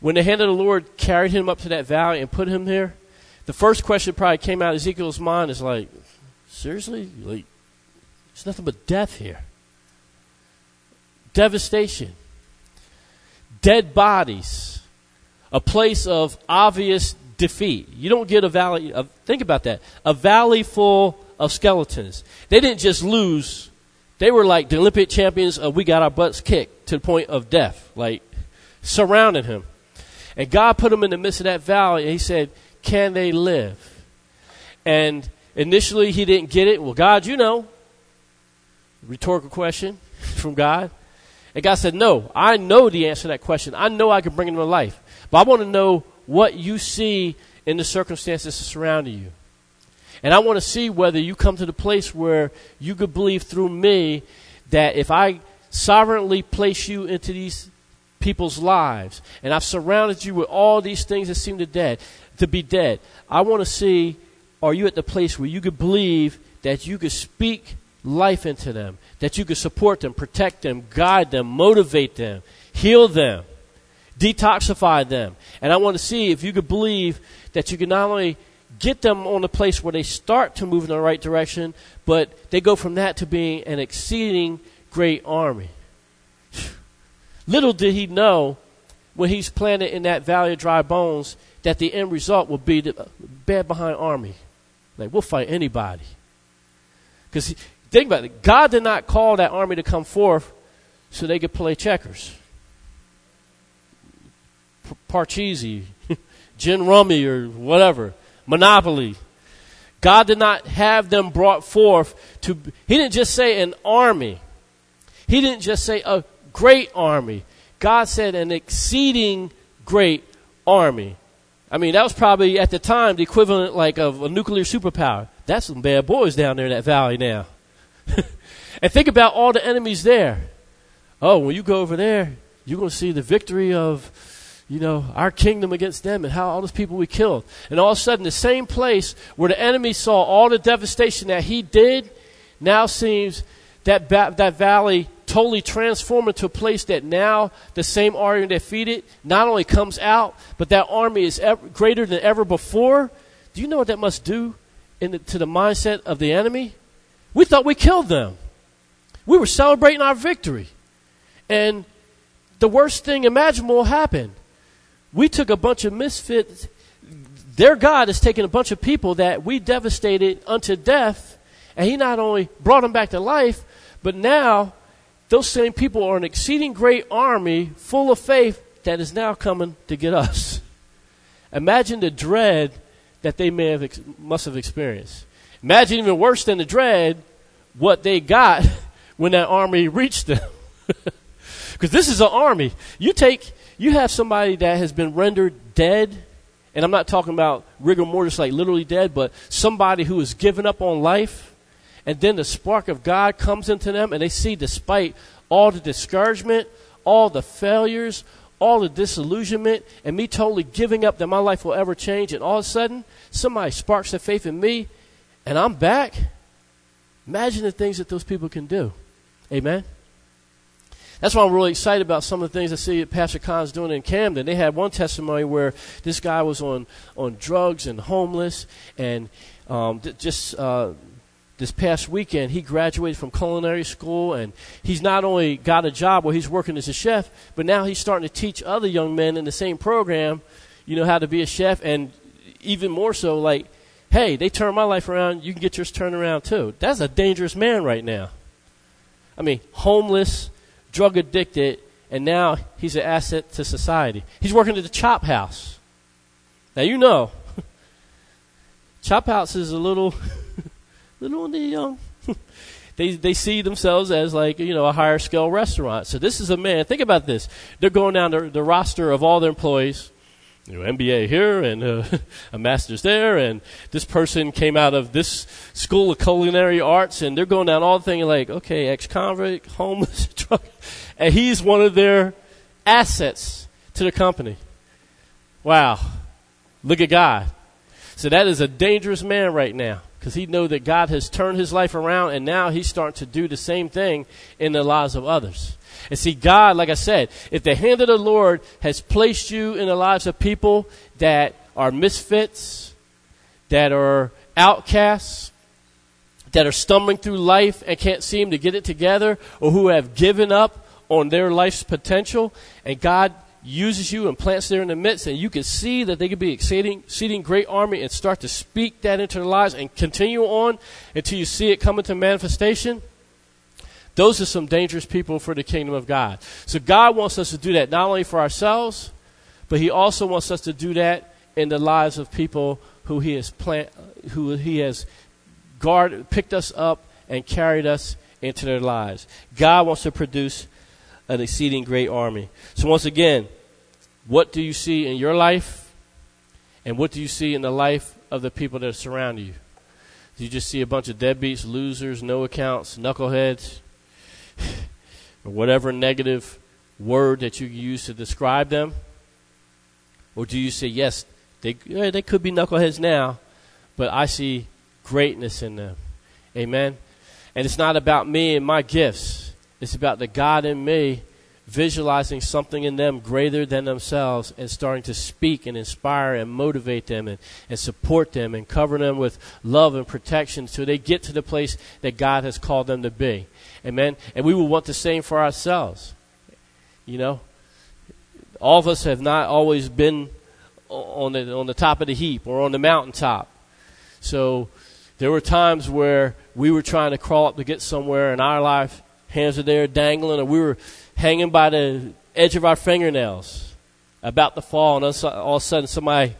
Speaker 1: When the hand of the Lord carried him up to that valley and put him there, the first question probably came out of Ezekiel's mind is like, seriously? Like, there's nothing but death here. Devastation. Dead bodies. A place of obvious defeat. You don't get a valley, of, think about that, a valley full of skeletons. They didn't just lose, they were like the Olympic champions of we got our butts kicked to the point of death, like surrounding him. And God put him in the midst of that valley, and he said, can they live? And initially he didn't get it. Well, God, you know. Rhetorical question from God. And God said, No, I know the answer to that question. I know I can bring them to life. But I want to know what you see in the circumstances surrounding you. And I want to see whether you come to the place where you could believe through me that if I sovereignly place you into these people's lives and I've surrounded you with all these things that seem to dead to be dead, I want to see are you at the place where you could believe that you could speak life into them, that you could support them, protect them, guide them, motivate them, heal them, detoxify them. And I want to see if you could believe that you could not only get them on a place where they start to move in the right direction, but they go from that to being an exceeding great army. Little did he know when he's planted in that valley of dry bones that the end result will be the bad behind army. Like, we'll fight anybody. Because think about it God did not call that army to come forth so they could play checkers. Parcheesi, gin rummy, or whatever. Monopoly. God did not have them brought forth to, He didn't just say an army. He didn't just say a great army. God said an exceeding great army. I mean, that was probably at the time the equivalent like of a nuclear superpower. That's some bad boys down there in that valley now. and think about all the enemies there. Oh, when you go over there, you're going to see the victory of you know, our kingdom against them and how all those people we killed. And all of a sudden, the same place where the enemy saw all the devastation that he did now seems that, ba- that valley totally transformed into a place that now the same army that defeated not only comes out, but that army is ever, greater than ever before. Do you know what that must do the, to the mindset of the enemy? We thought we killed them. We were celebrating our victory. And the worst thing imaginable happened we took a bunch of misfits. Their God has taken a bunch of people that we devastated unto death, and He not only brought them back to life, but now those same people are an exceeding great army full of faith that is now coming to get us. Imagine the dread that they may have ex- must have experienced. Imagine even worse than the dread what they got when that army reached them. Because this is an army. You take you have somebody that has been rendered dead, and I'm not talking about rigor mortis like literally dead, but somebody who has given up on life, and then the spark of God comes into them, and they see despite all the discouragement, all the failures, all the disillusionment, and me totally giving up that my life will ever change, and all of a sudden, somebody sparks the faith in me, and I'm back. Imagine the things that those people can do. Amen. That's why I'm really excited about some of the things I see Pastor Khan's doing in Camden. They had one testimony where this guy was on, on drugs and homeless, and um, th- just uh, this past weekend he graduated from culinary school, and he's not only got a job where he's working as a chef, but now he's starting to teach other young men in the same program, you know, how to be a chef, and even more so, like, hey, they turned my life around, you can get yours turned around too. That's a dangerous man right now. I mean, homeless drug addicted, and now he's an asset to society. He's working at the chop house. Now you know, chop house is a little, little on the um, they they see themselves as like you know a higher scale restaurant. So this is a man. Think about this. They're going down the, the roster of all their employees you know, MBA here and uh, a master's there, and this person came out of this school of culinary arts, and they're going down all the thing like, okay, ex-convict, homeless, drug, and he's one of their assets to the company. Wow, look at God. So that is a dangerous man right now because he know that God has turned his life around, and now he's starting to do the same thing in the lives of others. And see, God, like I said, if the hand of the Lord has placed you in the lives of people that are misfits, that are outcasts, that are stumbling through life and can't seem to get it together, or who have given up on their life's potential, and God uses you and plants there in the midst, and you can see that they could be exceeding, exceeding great army and start to speak that into their lives and continue on until you see it come into manifestation. Those are some dangerous people for the kingdom of God. So God wants us to do that not only for ourselves, but He also wants us to do that in the lives of people who He has plant, who He has guarded, picked us up and carried us into their lives. God wants to produce an exceeding great army. So once again, what do you see in your life, and what do you see in the life of the people that surround you? Do you just see a bunch of deadbeats, losers, no accounts, knuckleheads, or whatever negative word that you use to describe them? Or do you say, yes, they, yeah, they could be knuckleheads now, but I see greatness in them? Amen. And it's not about me and my gifts. It's about the God in me visualizing something in them greater than themselves and starting to speak and inspire and motivate them and, and support them and cover them with love and protection so they get to the place that God has called them to be. Amen. And we will want the same for ourselves. You know, all of us have not always been on the on the top of the heap or on the mountaintop. So there were times where we were trying to crawl up to get somewhere in our life, hands are there dangling, and we were hanging by the edge of our fingernails, about to fall, and all of a sudden somebody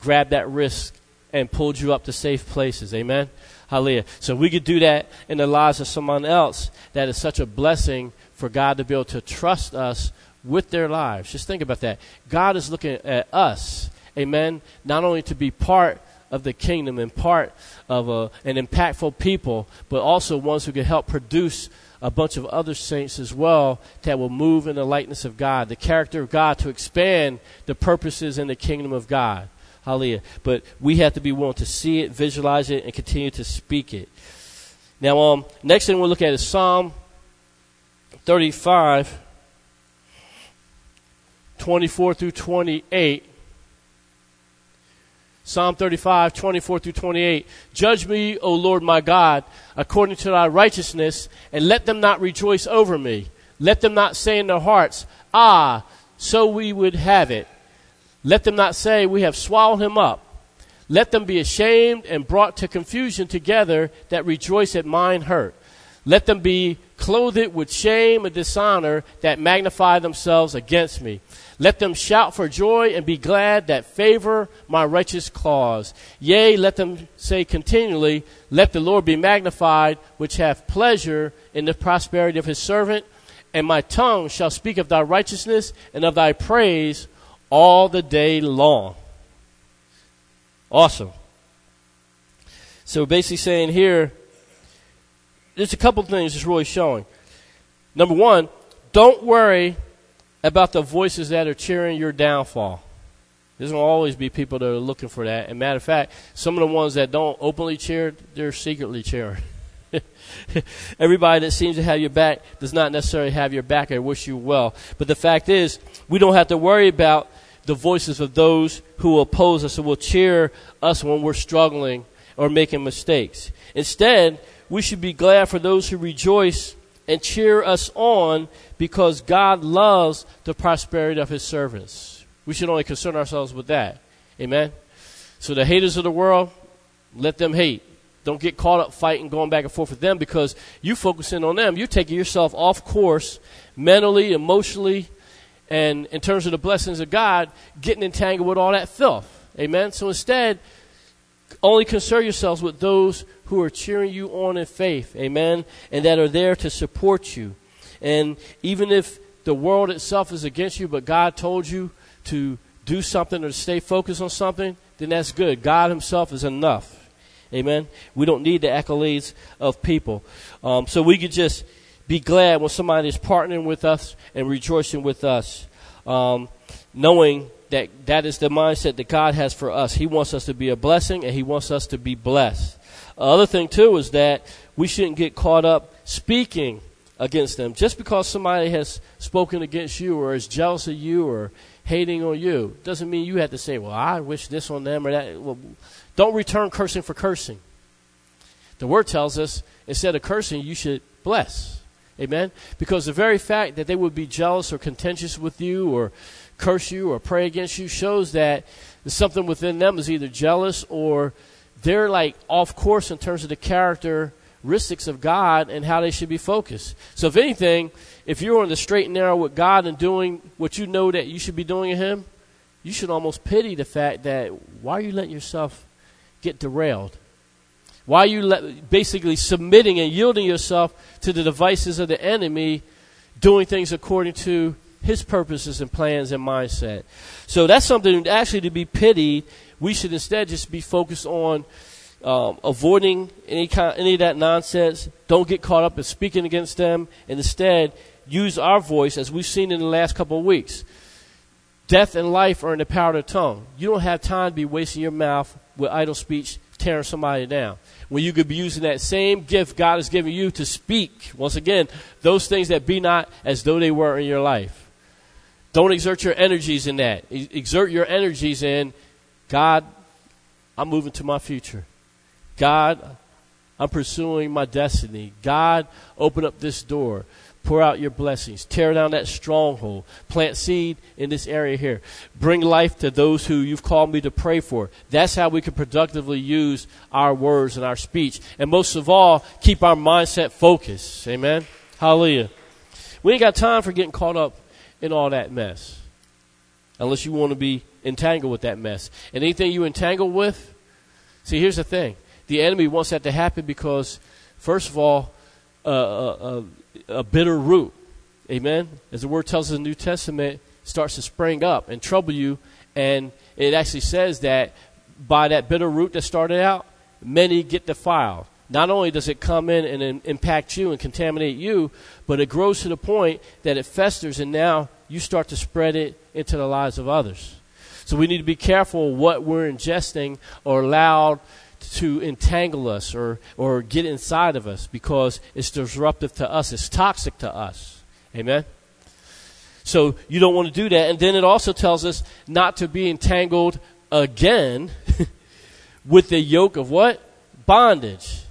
Speaker 1: grabbed that wrist and pulled you up to safe places. Amen? Hallelujah. So we could do that in the lives of someone else. That is such a blessing for God to be able to trust us with their lives. Just think about that. God is looking at us, amen, not only to be part of the kingdom and part of a, an impactful people, but also ones who can help produce a bunch of other saints as well that will move in the likeness of God, the character of God, to expand the purposes in the kingdom of God. Hallelujah. But we have to be willing to see it, visualize it, and continue to speak it. Now, um, next thing we'll look at is Psalm 35, 24 through 28. Psalm 35, 24 through 28. Judge me, O Lord my God, according to thy righteousness, and let them not rejoice over me. Let them not say in their hearts, Ah, so we would have it. Let them not say, We have swallowed him up. Let them be ashamed and brought to confusion together that rejoice at mine hurt. Let them be clothed with shame and dishonor that magnify themselves against me. Let them shout for joy and be glad that favor my righteous cause. Yea, let them say continually, Let the Lord be magnified, which hath pleasure in the prosperity of his servant. And my tongue shall speak of thy righteousness and of thy praise all the day long. Awesome. So basically saying here, there's a couple things it's really showing. Number one, don't worry about the voices that are cheering your downfall. There's going to always be people that are looking for that. And matter of fact, some of the ones that don't openly cheer, they're secretly cheering. Everybody that seems to have your back does not necessarily have your back or wish you well. But the fact is, we don't have to worry about the voices of those who oppose us and will cheer us when we're struggling or making mistakes. Instead, we should be glad for those who rejoice and cheer us on because God loves the prosperity of his servants. We should only concern ourselves with that. Amen. So the haters of the world, let them hate. Don't get caught up fighting, going back and forth with them because you focusing on them. You're taking yourself off course mentally, emotionally, and in terms of the blessings of God, getting entangled with all that filth. Amen. So instead, only concern yourselves with those who are cheering you on in faith, amen, and that are there to support you. And even if the world itself is against you, but God told you to do something or to stay focused on something, then that's good. God Himself is enough. Amen. We don't need the accolades of people. Um, so we could just be glad when somebody is partnering with us and rejoicing with us, um, knowing that that is the mindset that God has for us. He wants us to be a blessing and He wants us to be blessed. Other thing too is that we shouldn't get caught up speaking against them. Just because somebody has spoken against you or is jealous of you or hating on you doesn't mean you have to say, "Well, I wish this on them or that." Well, don't return cursing for cursing. The word tells us instead of cursing, you should bless. Amen. Because the very fact that they would be jealous or contentious with you or curse you or pray against you shows that something within them is either jealous or they're like off course in terms of the characteristics of God and how they should be focused. So, if anything, if you're on the straight and narrow with God and doing what you know that you should be doing in Him, you should almost pity the fact that why are you letting yourself get derailed? Why are you let, basically submitting and yielding yourself to the devices of the enemy, doing things according to his purposes and plans and mindset? So that's something actually to be pitied we should instead just be focused on um, avoiding any kind, any of that nonsense. Don't get caught up in speaking against them, and instead use our voice, as we've seen in the last couple of weeks. Death and life are in the power of the tongue. You don't have time to be wasting your mouth with idle speech, tearing somebody down. When you could be using that same gift God has given you to speak, once again, those things that be not as though they were in your life. Don't exert your energies in that. Exert your energies in God, I'm moving to my future. God, I'm pursuing my destiny. God, open up this door. Pour out your blessings. Tear down that stronghold. Plant seed in this area here. Bring life to those who you've called me to pray for. That's how we can productively use our words and our speech. And most of all, keep our mindset focused. Amen. Hallelujah. We ain't got time for getting caught up in all that mess. Unless you want to be entangled with that mess. And anything you entangle with, see, here's the thing the enemy wants that to happen because, first of all, uh, uh, a bitter root, amen, as the word tells us in the New Testament, starts to spring up and trouble you. And it actually says that by that bitter root that started out, many get defiled. Not only does it come in and in, impact you and contaminate you, but it grows to the point that it festers and now you start to spread it into the lives of others. So we need to be careful what we're ingesting or allowed to entangle us or, or get inside of us because it's disruptive to us, it's toxic to us. Amen? So you don't want to do that. And then it also tells us not to be entangled again with the yoke of what? Bondage.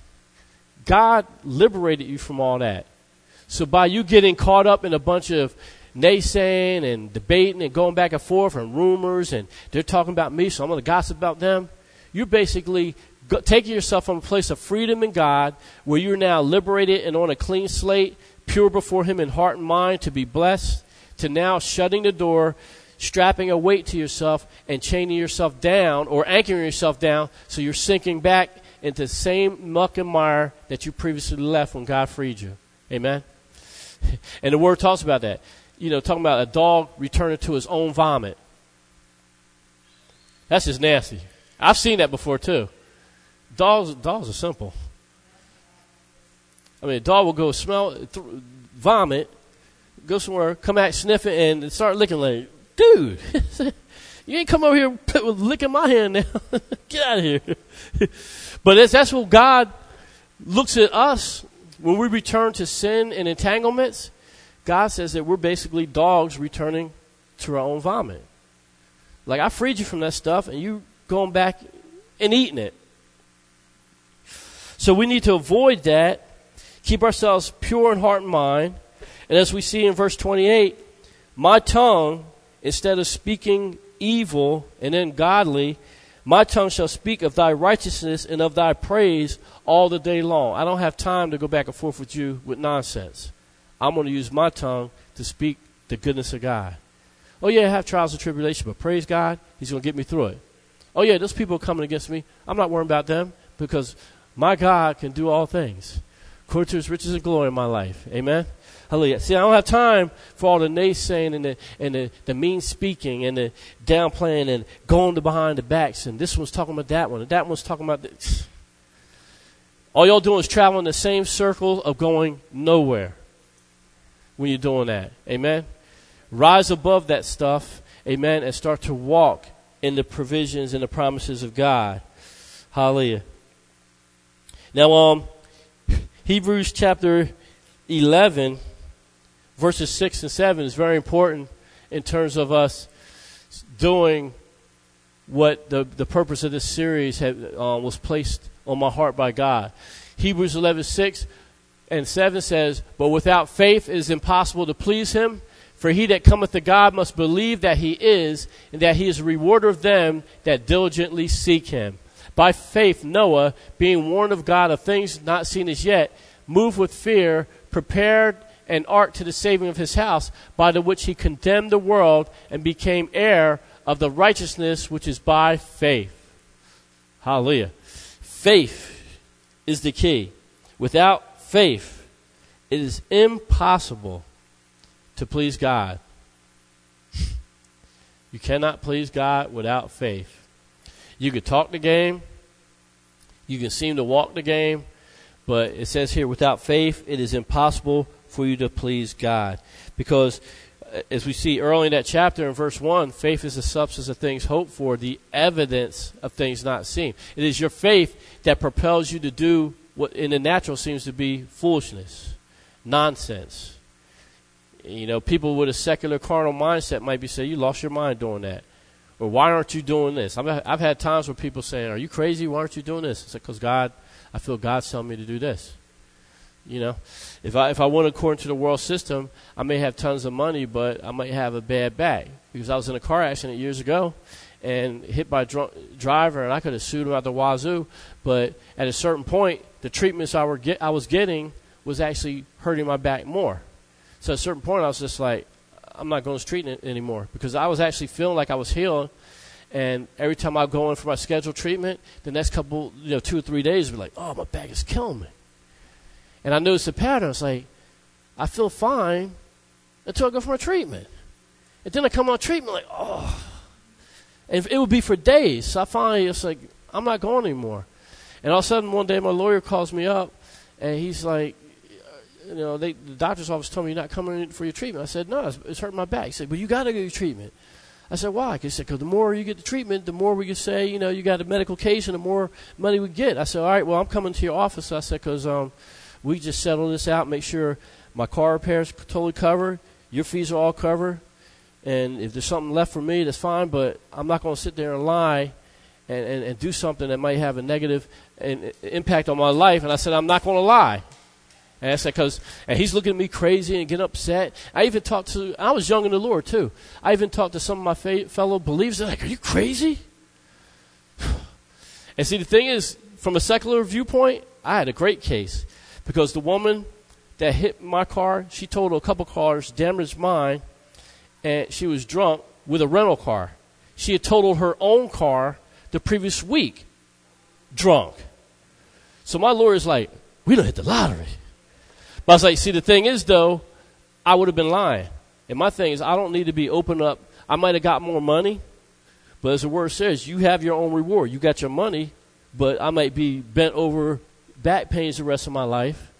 Speaker 1: God liberated you from all that. So by you getting caught up in a bunch of naysaying and debating and going back and forth and rumors and they're talking about me, so I'm going to gossip about them, you're basically taking yourself from a place of freedom in God, where you're now liberated and on a clean slate, pure before Him in heart and mind to be blessed, to now shutting the door, strapping a weight to yourself, and chaining yourself down or anchoring yourself down so you're sinking back into the same muck and mire that you previously left when God freed you. Amen? And the Word talks about that. You know, talking about a dog returning to his own vomit. That's just nasty. I've seen that before too. Dogs, dogs are simple. I mean, a dog will go smell, th- vomit, go somewhere, come back, sniff it, and start licking like, dude, you ain't come over here licking my hand now. Get out of here. but that's what God looks at us when we return to sin and entanglements. God says that we're basically dogs returning to our own vomit. Like I freed you from that stuff, and you going back and eating it. So we need to avoid that, keep ourselves pure in heart and mind. And as we see in verse 28, my tongue, instead of speaking evil and ungodly, my tongue shall speak of thy righteousness and of thy praise all the day long. I don't have time to go back and forth with you with nonsense. I'm going to use my tongue to speak the goodness of God. Oh, yeah, I have trials and tribulation, but praise God, He's going to get me through it. Oh, yeah, those people are coming against me. I'm not worrying about them because my God can do all things. According to his riches and glory in my life. Amen? Hallelujah. See, I don't have time for all the naysaying and the, and the, the mean speaking and the downplaying and going to behind the backs. And this one's talking about that one. And that one's talking about this. All y'all doing is traveling the same circle of going nowhere when you're doing that. Amen? Rise above that stuff. Amen? And start to walk in the provisions and the promises of God. Hallelujah. Now, um, Hebrews chapter 11, verses 6 and 7 is very important in terms of us doing what the, the purpose of this series had, uh, was placed on my heart by God. Hebrews 11, 6 and 7 says, But without faith it is impossible to please him. For he that cometh to God must believe that he is, and that he is a rewarder of them that diligently seek him. By faith, Noah, being warned of God of things not seen as yet, moved with fear, prepared an ark to the saving of his house, by the which he condemned the world and became heir of the righteousness which is by faith. Hallelujah. Faith is the key. Without faith, it is impossible to please God. You cannot please God without faith. You could talk the game, You can seem to walk the game, but it says here, without faith, it is impossible for you to please God. Because uh, as we see early in that chapter in verse 1, faith is the substance of things hoped for, the evidence of things not seen. It is your faith that propels you to do what in the natural seems to be foolishness, nonsense. You know, people with a secular carnal mindset might be saying, You lost your mind doing that. Or why aren't you doing this? I've, I've had times where people saying, Are you crazy? Why aren't you doing this? It's because God, I feel God's telling me to do this. You know, if I if I went according to the world system, I may have tons of money, but I might have a bad back because I was in a car accident years ago, and hit by a drunk driver, and I could have sued him the wazoo. But at a certain point, the treatments I were get, I was getting was actually hurting my back more. So at a certain point, I was just like, I'm not going to street it anymore because I was actually feeling like I was healed. And every time I go in for my scheduled treatment, the next couple, you know, two or three days, be like, oh, my back is killing me. And I noticed the pattern. It's like, I feel fine until I go for my treatment. And then I come on treatment, like, oh. And it would be for days. So I finally, it's like, I'm not going anymore. And all of a sudden, one day, my lawyer calls me up, and he's like, you know, they, the doctor's office told me you're not coming in for your treatment. I said, no, it's, it's hurting my back. He said, well, you got to get your treatment. I said, why? He said, because the more you get the treatment, the more we can say, you know, you got a medical case and the more money we get. I said, all right, well, I'm coming to your office. I said, because um, we just settle this out, make sure my car repairs totally covered, your fees are all covered, and if there's something left for me, that's fine, but I'm not going to sit there and lie and, and, and do something that might have a negative impact on my life. And I said, I'm not going to lie. And said, because, and he's looking at me crazy and getting upset. I even talked to, I was young in the Lord too. I even talked to some of my fellow believers. They're like, are you crazy? and see, the thing is, from a secular viewpoint, I had a great case because the woman that hit my car, she totaled a couple cars, damaged mine, and she was drunk with a rental car. She had totaled her own car the previous week, drunk. So my lawyer's like, we don't hit the lottery. But I was like, see, the thing is, though, I would have been lying. And my thing is, I don't need to be open up. I might have got more money, but as the word says, you have your own reward. You got your money, but I might be bent over back pains the rest of my life,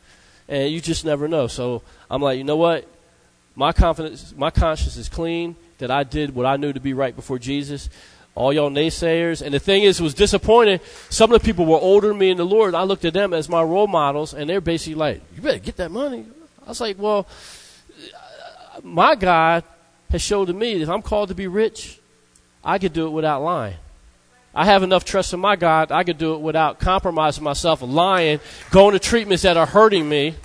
Speaker 1: and you just never know. So I'm like, you know what? My confidence, my conscience is clean that I did what I knew to be right before Jesus all y'all naysayers. And the thing is, it was disappointing. Some of the people were older than me in the Lord. I looked at them as my role models, and they're basically like, you better get that money. I was like, well, my God has showed to me that if I'm called to be rich, I could do it without lying. I have enough trust in my God, I could do it without compromising myself, lying, going to treatments that are hurting me,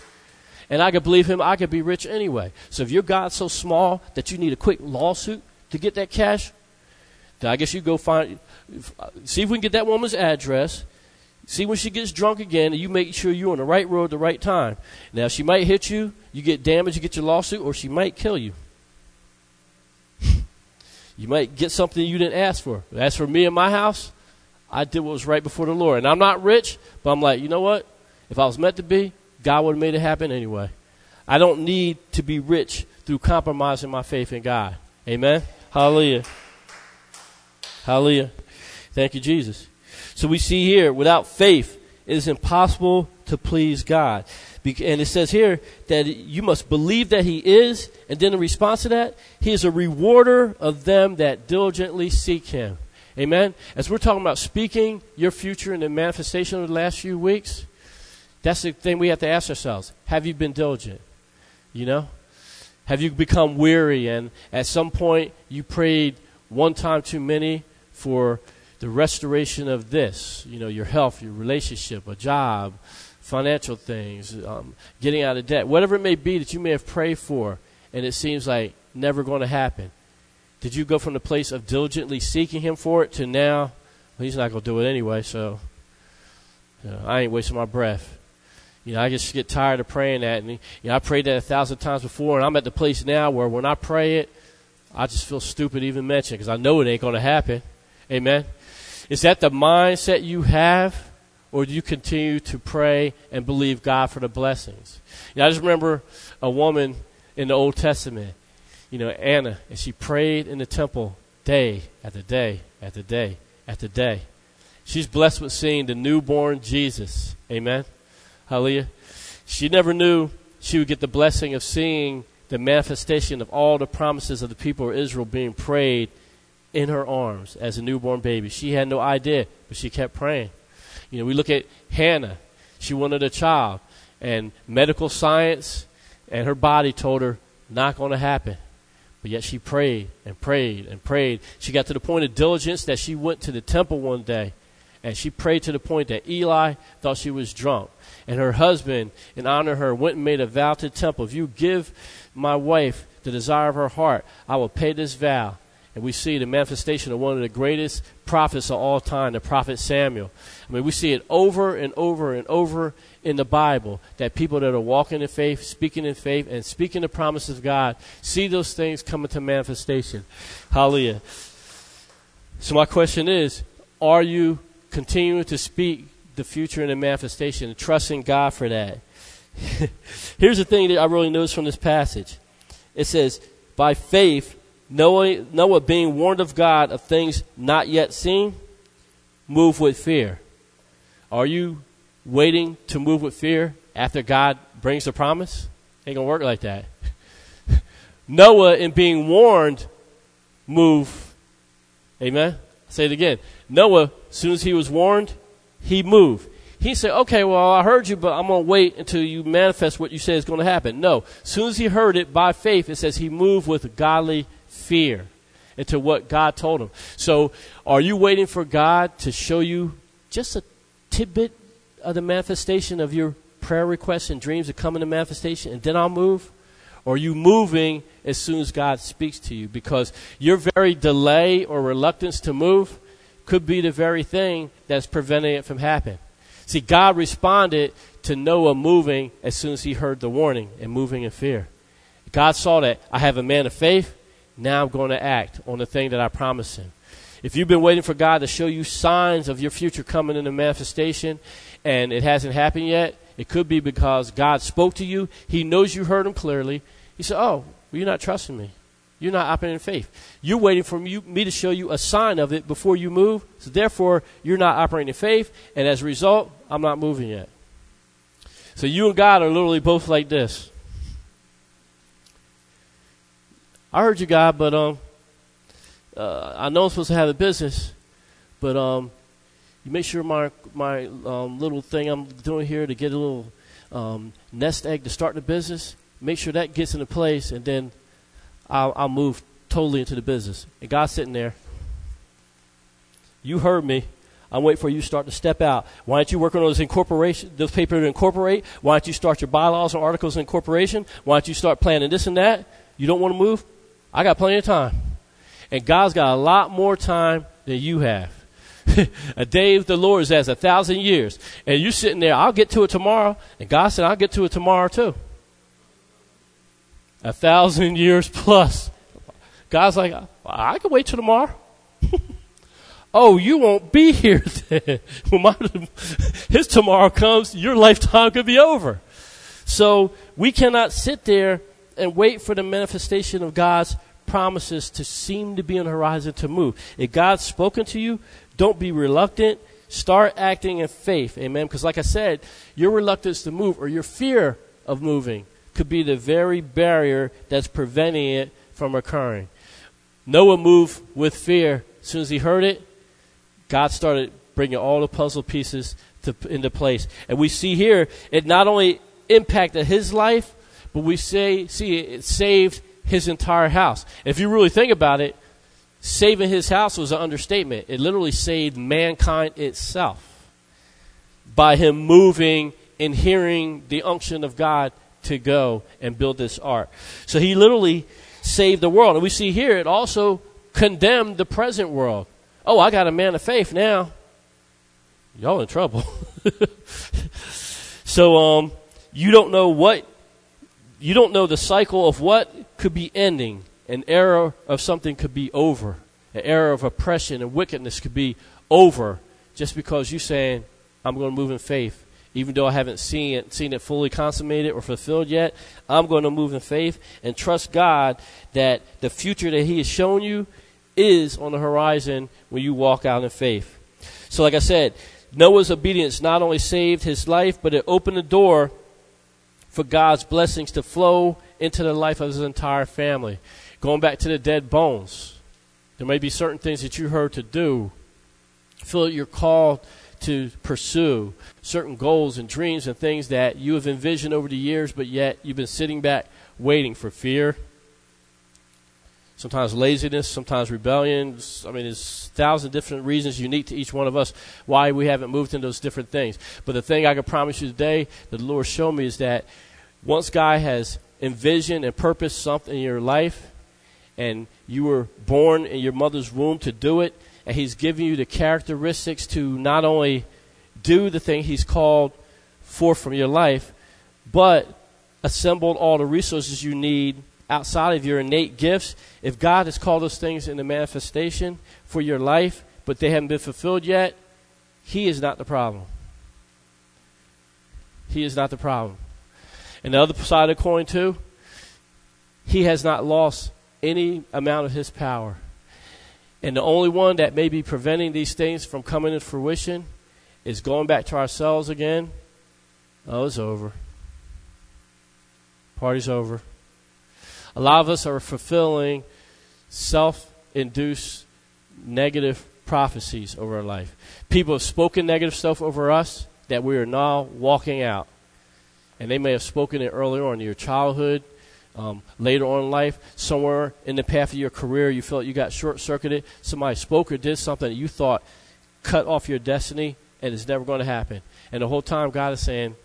Speaker 1: and I could believe Him, I could be rich anyway. So if your God's so small that you need a quick lawsuit to get that cash, I guess you go find, see if we can get that woman's address. See when she gets drunk again, and you make sure you're on the right road at the right time. Now, she might hit you, you get damaged, you get your lawsuit, or she might kill you. you might get something you didn't ask for. As for me and my house, I did what was right before the Lord. And I'm not rich, but I'm like, you know what? If I was meant to be, God would have made it happen anyway. I don't need to be rich through compromising my faith in God. Amen? Hallelujah. Hallelujah. Thank you, Jesus. So we see here, without faith, it is impossible to please God. And it says here that you must believe that He is, and then in response to that, He is a rewarder of them that diligently seek Him. Amen. As we're talking about speaking your future and the manifestation of the last few weeks, that's the thing we have to ask ourselves. Have you been diligent? You know? Have you become weary and at some point you prayed one time too many for the restoration of this, you know, your health, your relationship, a job, financial things, um, getting out of debt, whatever it may be that you may have prayed for, and it seems like never going to happen. Did you go from the place of diligently seeking Him for it to now, well, He's not going to do it anyway, so you know, I ain't wasting my breath. You know, I just get tired of praying that, and you know, I prayed that a thousand times before, and I'm at the place now where when I pray it, I just feel stupid even mentioning because I know it ain't going to happen. Amen. Is that the mindset you have? Or do you continue to pray and believe God for the blessings? You know, I just remember a woman in the Old Testament, you know, Anna, and she prayed in the temple day after day after day after day. She's blessed with seeing the newborn Jesus. Amen. Hallelujah. She never knew she would get the blessing of seeing the manifestation of all the promises of the people of Israel being prayed in her arms as a newborn baby. She had no idea, but she kept praying. You know, we look at Hannah. She wanted a child, and medical science and her body told her not going to happen. But yet she prayed and prayed and prayed. She got to the point of diligence that she went to the temple one day and she prayed to the point that Eli thought she was drunk. And her husband, in honor of her, went and made a vow to the temple. If you give my wife the desire of her heart, I will pay this vow. And we see the manifestation of one of the greatest prophets of all time, the prophet Samuel. I mean, we see it over and over and over in the Bible that people that are walking in faith, speaking in faith, and speaking the promises of God see those things come into manifestation. Hallelujah. So, my question is are you continuing to speak the future and the manifestation and trusting God for that? Here's the thing that I really noticed from this passage it says, by faith, Noah, Noah being warned of God of things not yet seen, move with fear. Are you waiting to move with fear after God brings the promise? Ain't gonna work like that. Noah, in being warned, move. Amen. say it again. Noah, as soon as he was warned, he moved. He said, "Okay, well, I heard you, but I'm gonna wait until you manifest what you say is going to happen." No. As soon as he heard it by faith, it says he moved with godly fear into what God told him. So, are you waiting for God to show you just a tidbit of the manifestation of your prayer requests and dreams to come into manifestation and then I'll move? Or are you moving as soon as God speaks to you? Because your very delay or reluctance to move could be the very thing that's preventing it from happening. See, God responded to Noah moving as soon as he heard the warning and moving in fear. God saw that I have a man of faith. Now I'm going to act on the thing that I promised him. If you've been waiting for God to show you signs of your future coming into manifestation and it hasn't happened yet, it could be because God spoke to you. He knows you heard him clearly. He said, Oh, well, you're not trusting me. You're not operating in faith. You're waiting for me, me to show you a sign of it before you move. So therefore, you're not operating in faith. And as a result, I'm not moving yet. So you and God are literally both like this. I heard you, God, but um, uh, I know I'm supposed to have a business, but um, you make sure my my um, little thing I'm doing here to get a little um, nest egg to start the business. Make sure that gets into place, and then I'll, I'll move totally into the business. And God's sitting there. You heard me. I'm waiting for you to start to step out. Why don't you work on those incorporation, those papers to incorporate? Why don't you start your bylaws and articles of incorporation? Why don't you start planning this and that? You don't want to move? I got plenty of time. And God's got a lot more time than you have. a day of the Lord is as a thousand years. And you're sitting there, I'll get to it tomorrow. And God said, I'll get to it tomorrow too. A thousand years plus. God's like, I can wait till tomorrow. oh, you won't be here then. when his tomorrow comes, your lifetime could be over. So we cannot sit there and wait for the manifestation of God's promises to seem to be on the horizon to move. If God's spoken to you, don't be reluctant. Start acting in faith. Amen. Because, like I said, your reluctance to move or your fear of moving could be the very barrier that's preventing it from occurring. Noah moved with fear. As soon as he heard it, God started bringing all the puzzle pieces to, into place. And we see here, it not only impacted his life, but we say, see it saved his entire house. If you really think about it, saving his house was an understatement. It literally saved mankind itself by him moving and hearing the unction of God to go and build this ark. So he literally saved the world. And we see here it also condemned the present world. Oh, I got a man of faith now. Y'all in trouble. so um, you don't know what you don't know the cycle of what could be ending. An era of something could be over. An era of oppression and wickedness could be over just because you're saying, I'm going to move in faith. Even though I haven't seen it, seen it fully consummated or fulfilled yet, I'm going to move in faith and trust God that the future that He has shown you is on the horizon when you walk out in faith. So, like I said, Noah's obedience not only saved his life, but it opened the door for God's blessings to flow into the life of his entire family. Going back to the dead bones, there may be certain things that you heard to do, feel that you're called to pursue, certain goals and dreams and things that you have envisioned over the years, but yet you've been sitting back waiting for fear, sometimes laziness, sometimes rebellion. I mean, there's a thousand different reasons unique to each one of us why we haven't moved in those different things. But the thing I can promise you today, that the Lord showed me, is that once God has envisioned and purposed something in your life, and you were born in your mother's womb to do it, and He's giving you the characteristics to not only do the thing He's called for from your life, but assembled all the resources you need outside of your innate gifts. If God has called those things into manifestation for your life, but they haven't been fulfilled yet, He is not the problem. He is not the problem. And the other side of the coin, too, He has not lost any amount of His power. And the only one that may be preventing these things from coming to fruition is going back to ourselves again. Oh, it's over. Party's over. A lot of us are fulfilling self induced negative prophecies over our life. People have spoken negative stuff over us that we are now walking out. And they may have spoken it earlier on in your childhood, um, later on in life, somewhere in the path of your career, you felt you got short circuited. Somebody spoke or did something that you thought cut off your destiny, and it's never going to happen. And the whole time, God is saying,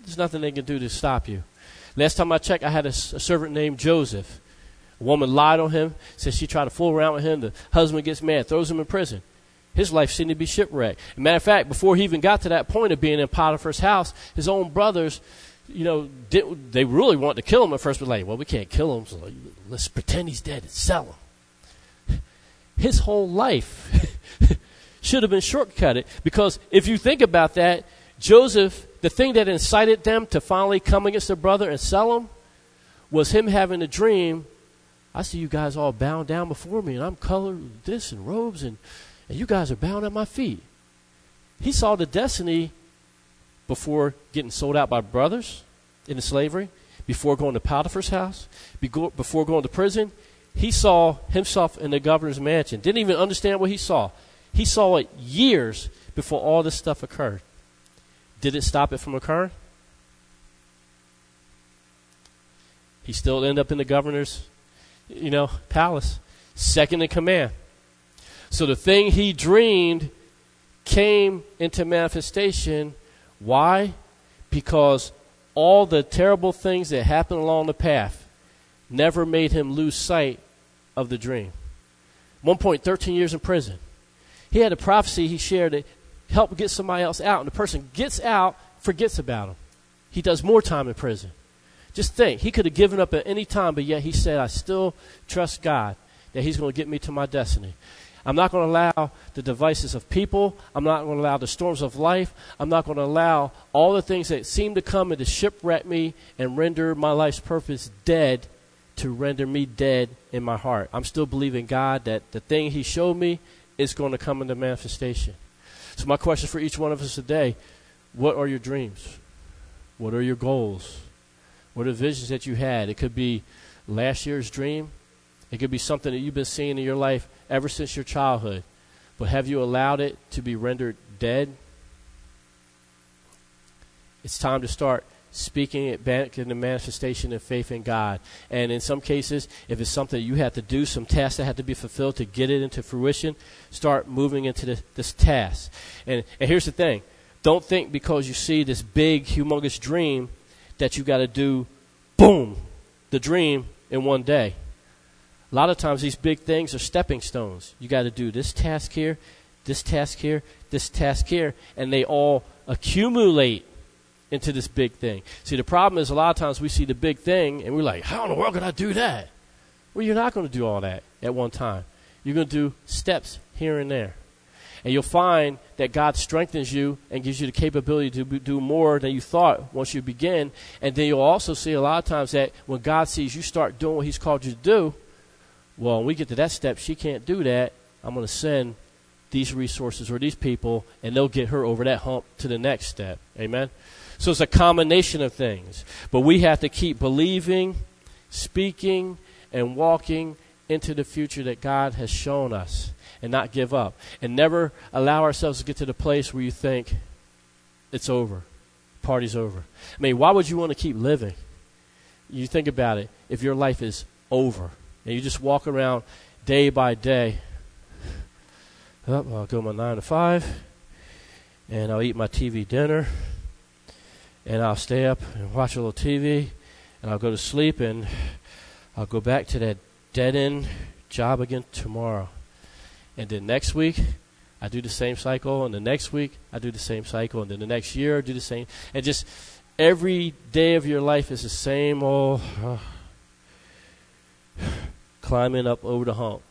Speaker 1: There's nothing they can do to stop you. Last time I checked, I had a, a servant named Joseph. A woman lied on him, said she tried to fool around with him. The husband gets mad, throws him in prison. His life seemed to be shipwrecked. matter of fact, before he even got to that point of being in Potiphar's house, his own brothers you know, did, they really wanted to kill him at first, but like, well, we can't kill him, so let's pretend he's dead and sell him. His whole life should have been shortcutted because if you think about that, Joseph, the thing that incited them to finally come against their brother and sell him was him having a dream. I see you guys all bound down before me, and I'm colored this and robes, and, and you guys are bound at my feet. He saw the destiny before getting sold out by brothers into slavery, before going to Potiphar's house, before going to prison. He saw himself in the governor's mansion. Didn't even understand what he saw. He saw it years before all this stuff occurred. Did it stop it from occurring? He still ended up in the governor's, you know, palace, second in command. So the thing he dreamed came into manifestation why? Because all the terrible things that happened along the path never made him lose sight of the dream. One point, 13 years in prison. He had a prophecy he shared that helped get somebody else out, and the person gets out, forgets about him. He does more time in prison. Just think, he could have given up at any time, but yet he said, I still trust God that he's going to get me to my destiny. I'm not going to allow the devices of people. I'm not going to allow the storms of life. I'm not going to allow all the things that seem to come and to shipwreck me and render my life's purpose dead to render me dead in my heart. I'm still believing God that the thing He showed me is going to come into manifestation. So, my question for each one of us today what are your dreams? What are your goals? What are the visions that you had? It could be last year's dream, it could be something that you've been seeing in your life ever since your childhood. But have you allowed it to be rendered dead? It's time to start speaking it back in the manifestation of faith in God. And in some cases, if it's something you have to do, some tasks that have to be fulfilled to get it into fruition, start moving into this, this task. And, and here's the thing don't think because you see this big, humongous dream that you got to do, boom, the dream in one day. A lot of times these big things are stepping stones. You got to do this task here, this task here, this task here, and they all accumulate into this big thing. See, the problem is a lot of times we see the big thing and we're like, how in the world can I do that? Well, you're not going to do all that at one time. You're going to do steps here and there. And you'll find that God strengthens you and gives you the capability to do more than you thought once you begin. And then you'll also see a lot of times that when God sees you start doing what He's called you to do, well, when we get to that step, she can't do that. I'm going to send these resources or these people, and they'll get her over that hump to the next step. Amen? So it's a combination of things. But we have to keep believing, speaking, and walking into the future that God has shown us and not give up. And never allow ourselves to get to the place where you think it's over, party's over. I mean, why would you want to keep living? You think about it. If your life is over and you just walk around day by day, oh, I'll go my nine to five, and I'll eat my TV dinner, and I'll stay up and watch a little TV, and I'll go to sleep, and I'll go back to that dead end job again tomorrow. And then next week, I do the same cycle, and the next week, I do the same cycle, and then the next year, I do the same. And just every day of your life is the same old uh, climbing up over the hump.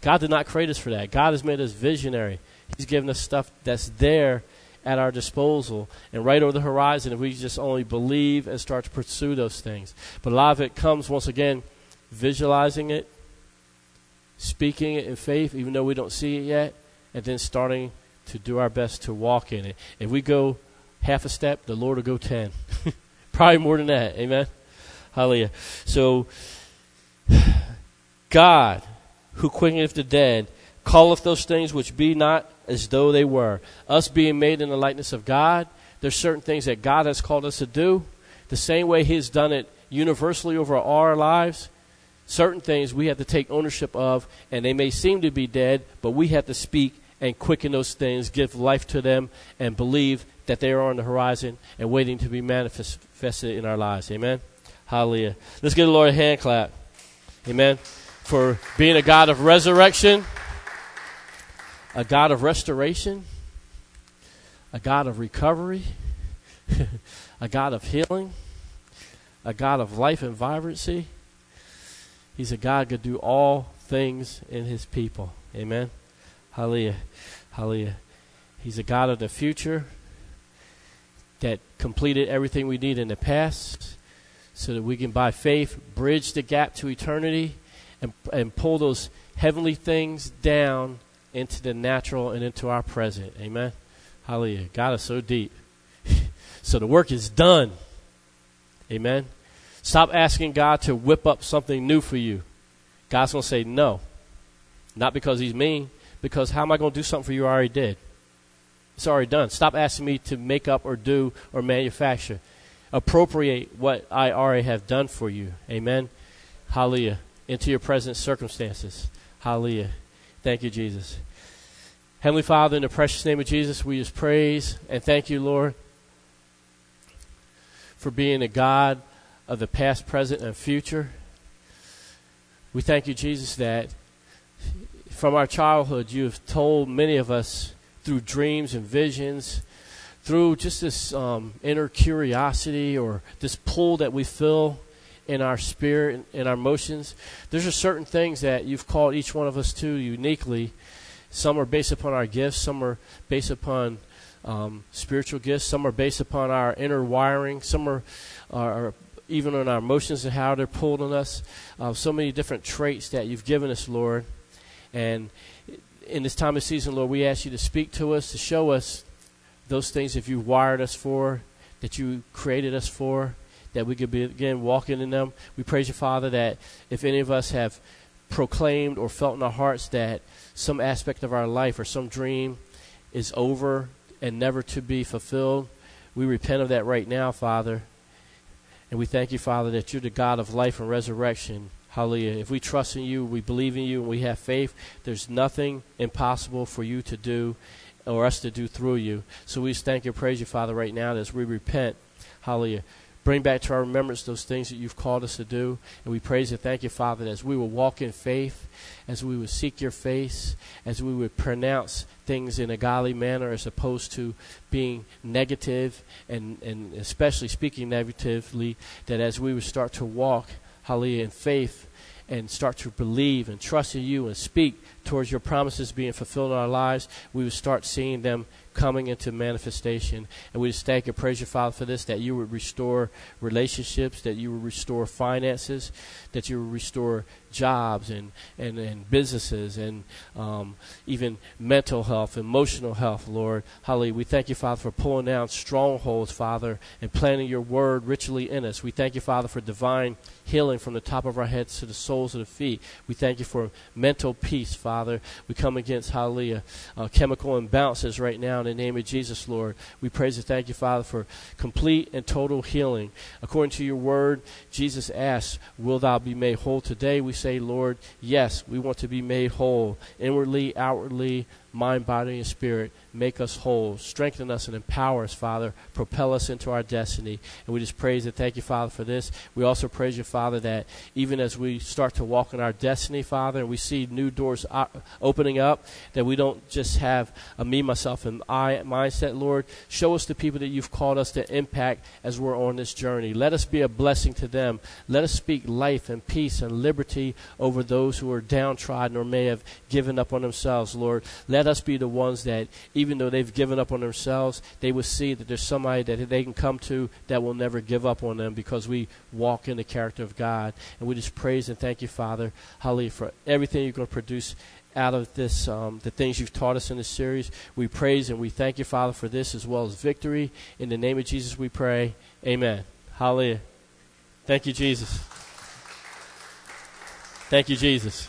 Speaker 1: God did not create us for that. God has made us visionary. He's given us stuff that's there at our disposal and right over the horizon if we just only believe and start to pursue those things. But a lot of it comes, once again, visualizing it, speaking it in faith, even though we don't see it yet, and then starting to do our best to walk in it. If we go half a step, the Lord will go ten. Probably more than that. Amen. Hallelujah. So, God, who quickeneth the dead, calleth those things which be not as though they were. Us being made in the likeness of God, there's certain things that God has called us to do. The same way He's done it universally over our lives, certain things we have to take ownership of, and they may seem to be dead, but we have to speak and quicken those things, give life to them, and believe that they are on the horizon and waiting to be manifested in our lives. Amen. Hallelujah. Let's give the Lord a hand clap. Amen. For being a God of resurrection, a God of restoration, a God of recovery, a God of healing, a God of life and vibrancy. He's a God can do all things in his people. Amen. Hallelujah. Hallelujah. He's a God of the future that completed everything we need in the past so that we can, by faith, bridge the gap to eternity and, and pull those heavenly things down into the natural and into our present. Amen. Hallelujah. God is so deep. so the work is done. Amen. Stop asking God to whip up something new for you. God's going to say no. Not because he's mean, because how am I going to do something for you I already did? It's already done. Stop asking me to make up or do or manufacture. Appropriate what I already have done for you. Amen. Hallelujah. Into your present circumstances. Hallelujah. Thank you, Jesus. Heavenly Father, in the precious name of Jesus, we just praise and thank you, Lord, for being a God of the past, present, and future. We thank you, Jesus, that from our childhood you have told many of us through dreams and visions, through just this um, inner curiosity or this pull that we feel in our spirit in our emotions. There's just certain things that you've called each one of us to uniquely. Some are based upon our gifts, some are based upon um, spiritual gifts, some are based upon our inner wiring, some are, are even on our emotions and how they're pulled on us. Uh, so many different traits that you've given us, Lord. And in this time of season, Lord, we ask you to speak to us, to show us those things that you wired us for, that you created us for, that we could begin walking in them. We praise you, Father, that if any of us have proclaimed or felt in our hearts that some aspect of our life or some dream is over and never to be fulfilled, we repent of that right now, Father. And we thank you, Father, that you're the God of life and resurrection Hallelujah. If we trust in you, we believe in you, and we have faith, there's nothing impossible for you to do or us to do through you. So we just thank you praise you, Father, right now as we repent. Hallelujah. Bring back to our remembrance those things that you've called us to do. And we praise and thank you, Father, that as we will walk in faith, as we would seek your face, as we would pronounce things in a godly manner as opposed to being negative and, and especially speaking negatively, that as we would start to walk, hallelujah, in faith and start to believe and trust in you and speak towards your promises being fulfilled in our lives, we would start seeing them coming into manifestation. And we just thank and praise you, Father, for this, that you would restore relationships, that you would restore finances, that you would restore jobs and, and, and businesses and um, even mental health, emotional health, Lord. Hallelujah. We thank you, Father, for pulling down strongholds, Father, and planting your word richly in us. We thank you, Father, for divine healing from the top of our heads to the soles of the feet. We thank you for mental peace, Father. We come against, hallelujah, uh, chemical imbalances right now in the name of Jesus, Lord. We praise and thank you, Father, for complete and total healing. According to your word, Jesus asks, Will thou be made whole today? We say, Lord, yes, we want to be made whole, inwardly, outwardly, mind, body, and spirit. Make us whole. Strengthen us and empower us, Father. Propel us into our destiny. And we just praise and thank you, Father, for this. We also praise you, Father, that even as we start to walk in our destiny, Father, and we see new doors opening up, that we don't just have a me, myself, and I mindset, Lord. Show us the people that you've called us to impact as we're on this journey. Let us be a blessing to them. Let us speak life and peace and liberty over those who are downtrodden or may have given up on themselves, Lord. Let us be the ones that, even though they've given up on themselves, they will see that there's somebody that they can come to that will never give up on them because we walk in the character of God. And we just praise and thank you, Father, hallelujah, for everything you're going to produce out of this, um, the things you've taught us in this series. We praise and we thank you, Father, for this as well as victory. In the name of Jesus, we pray. Amen. Hallelujah. Thank you, Jesus. Thank you, Jesus.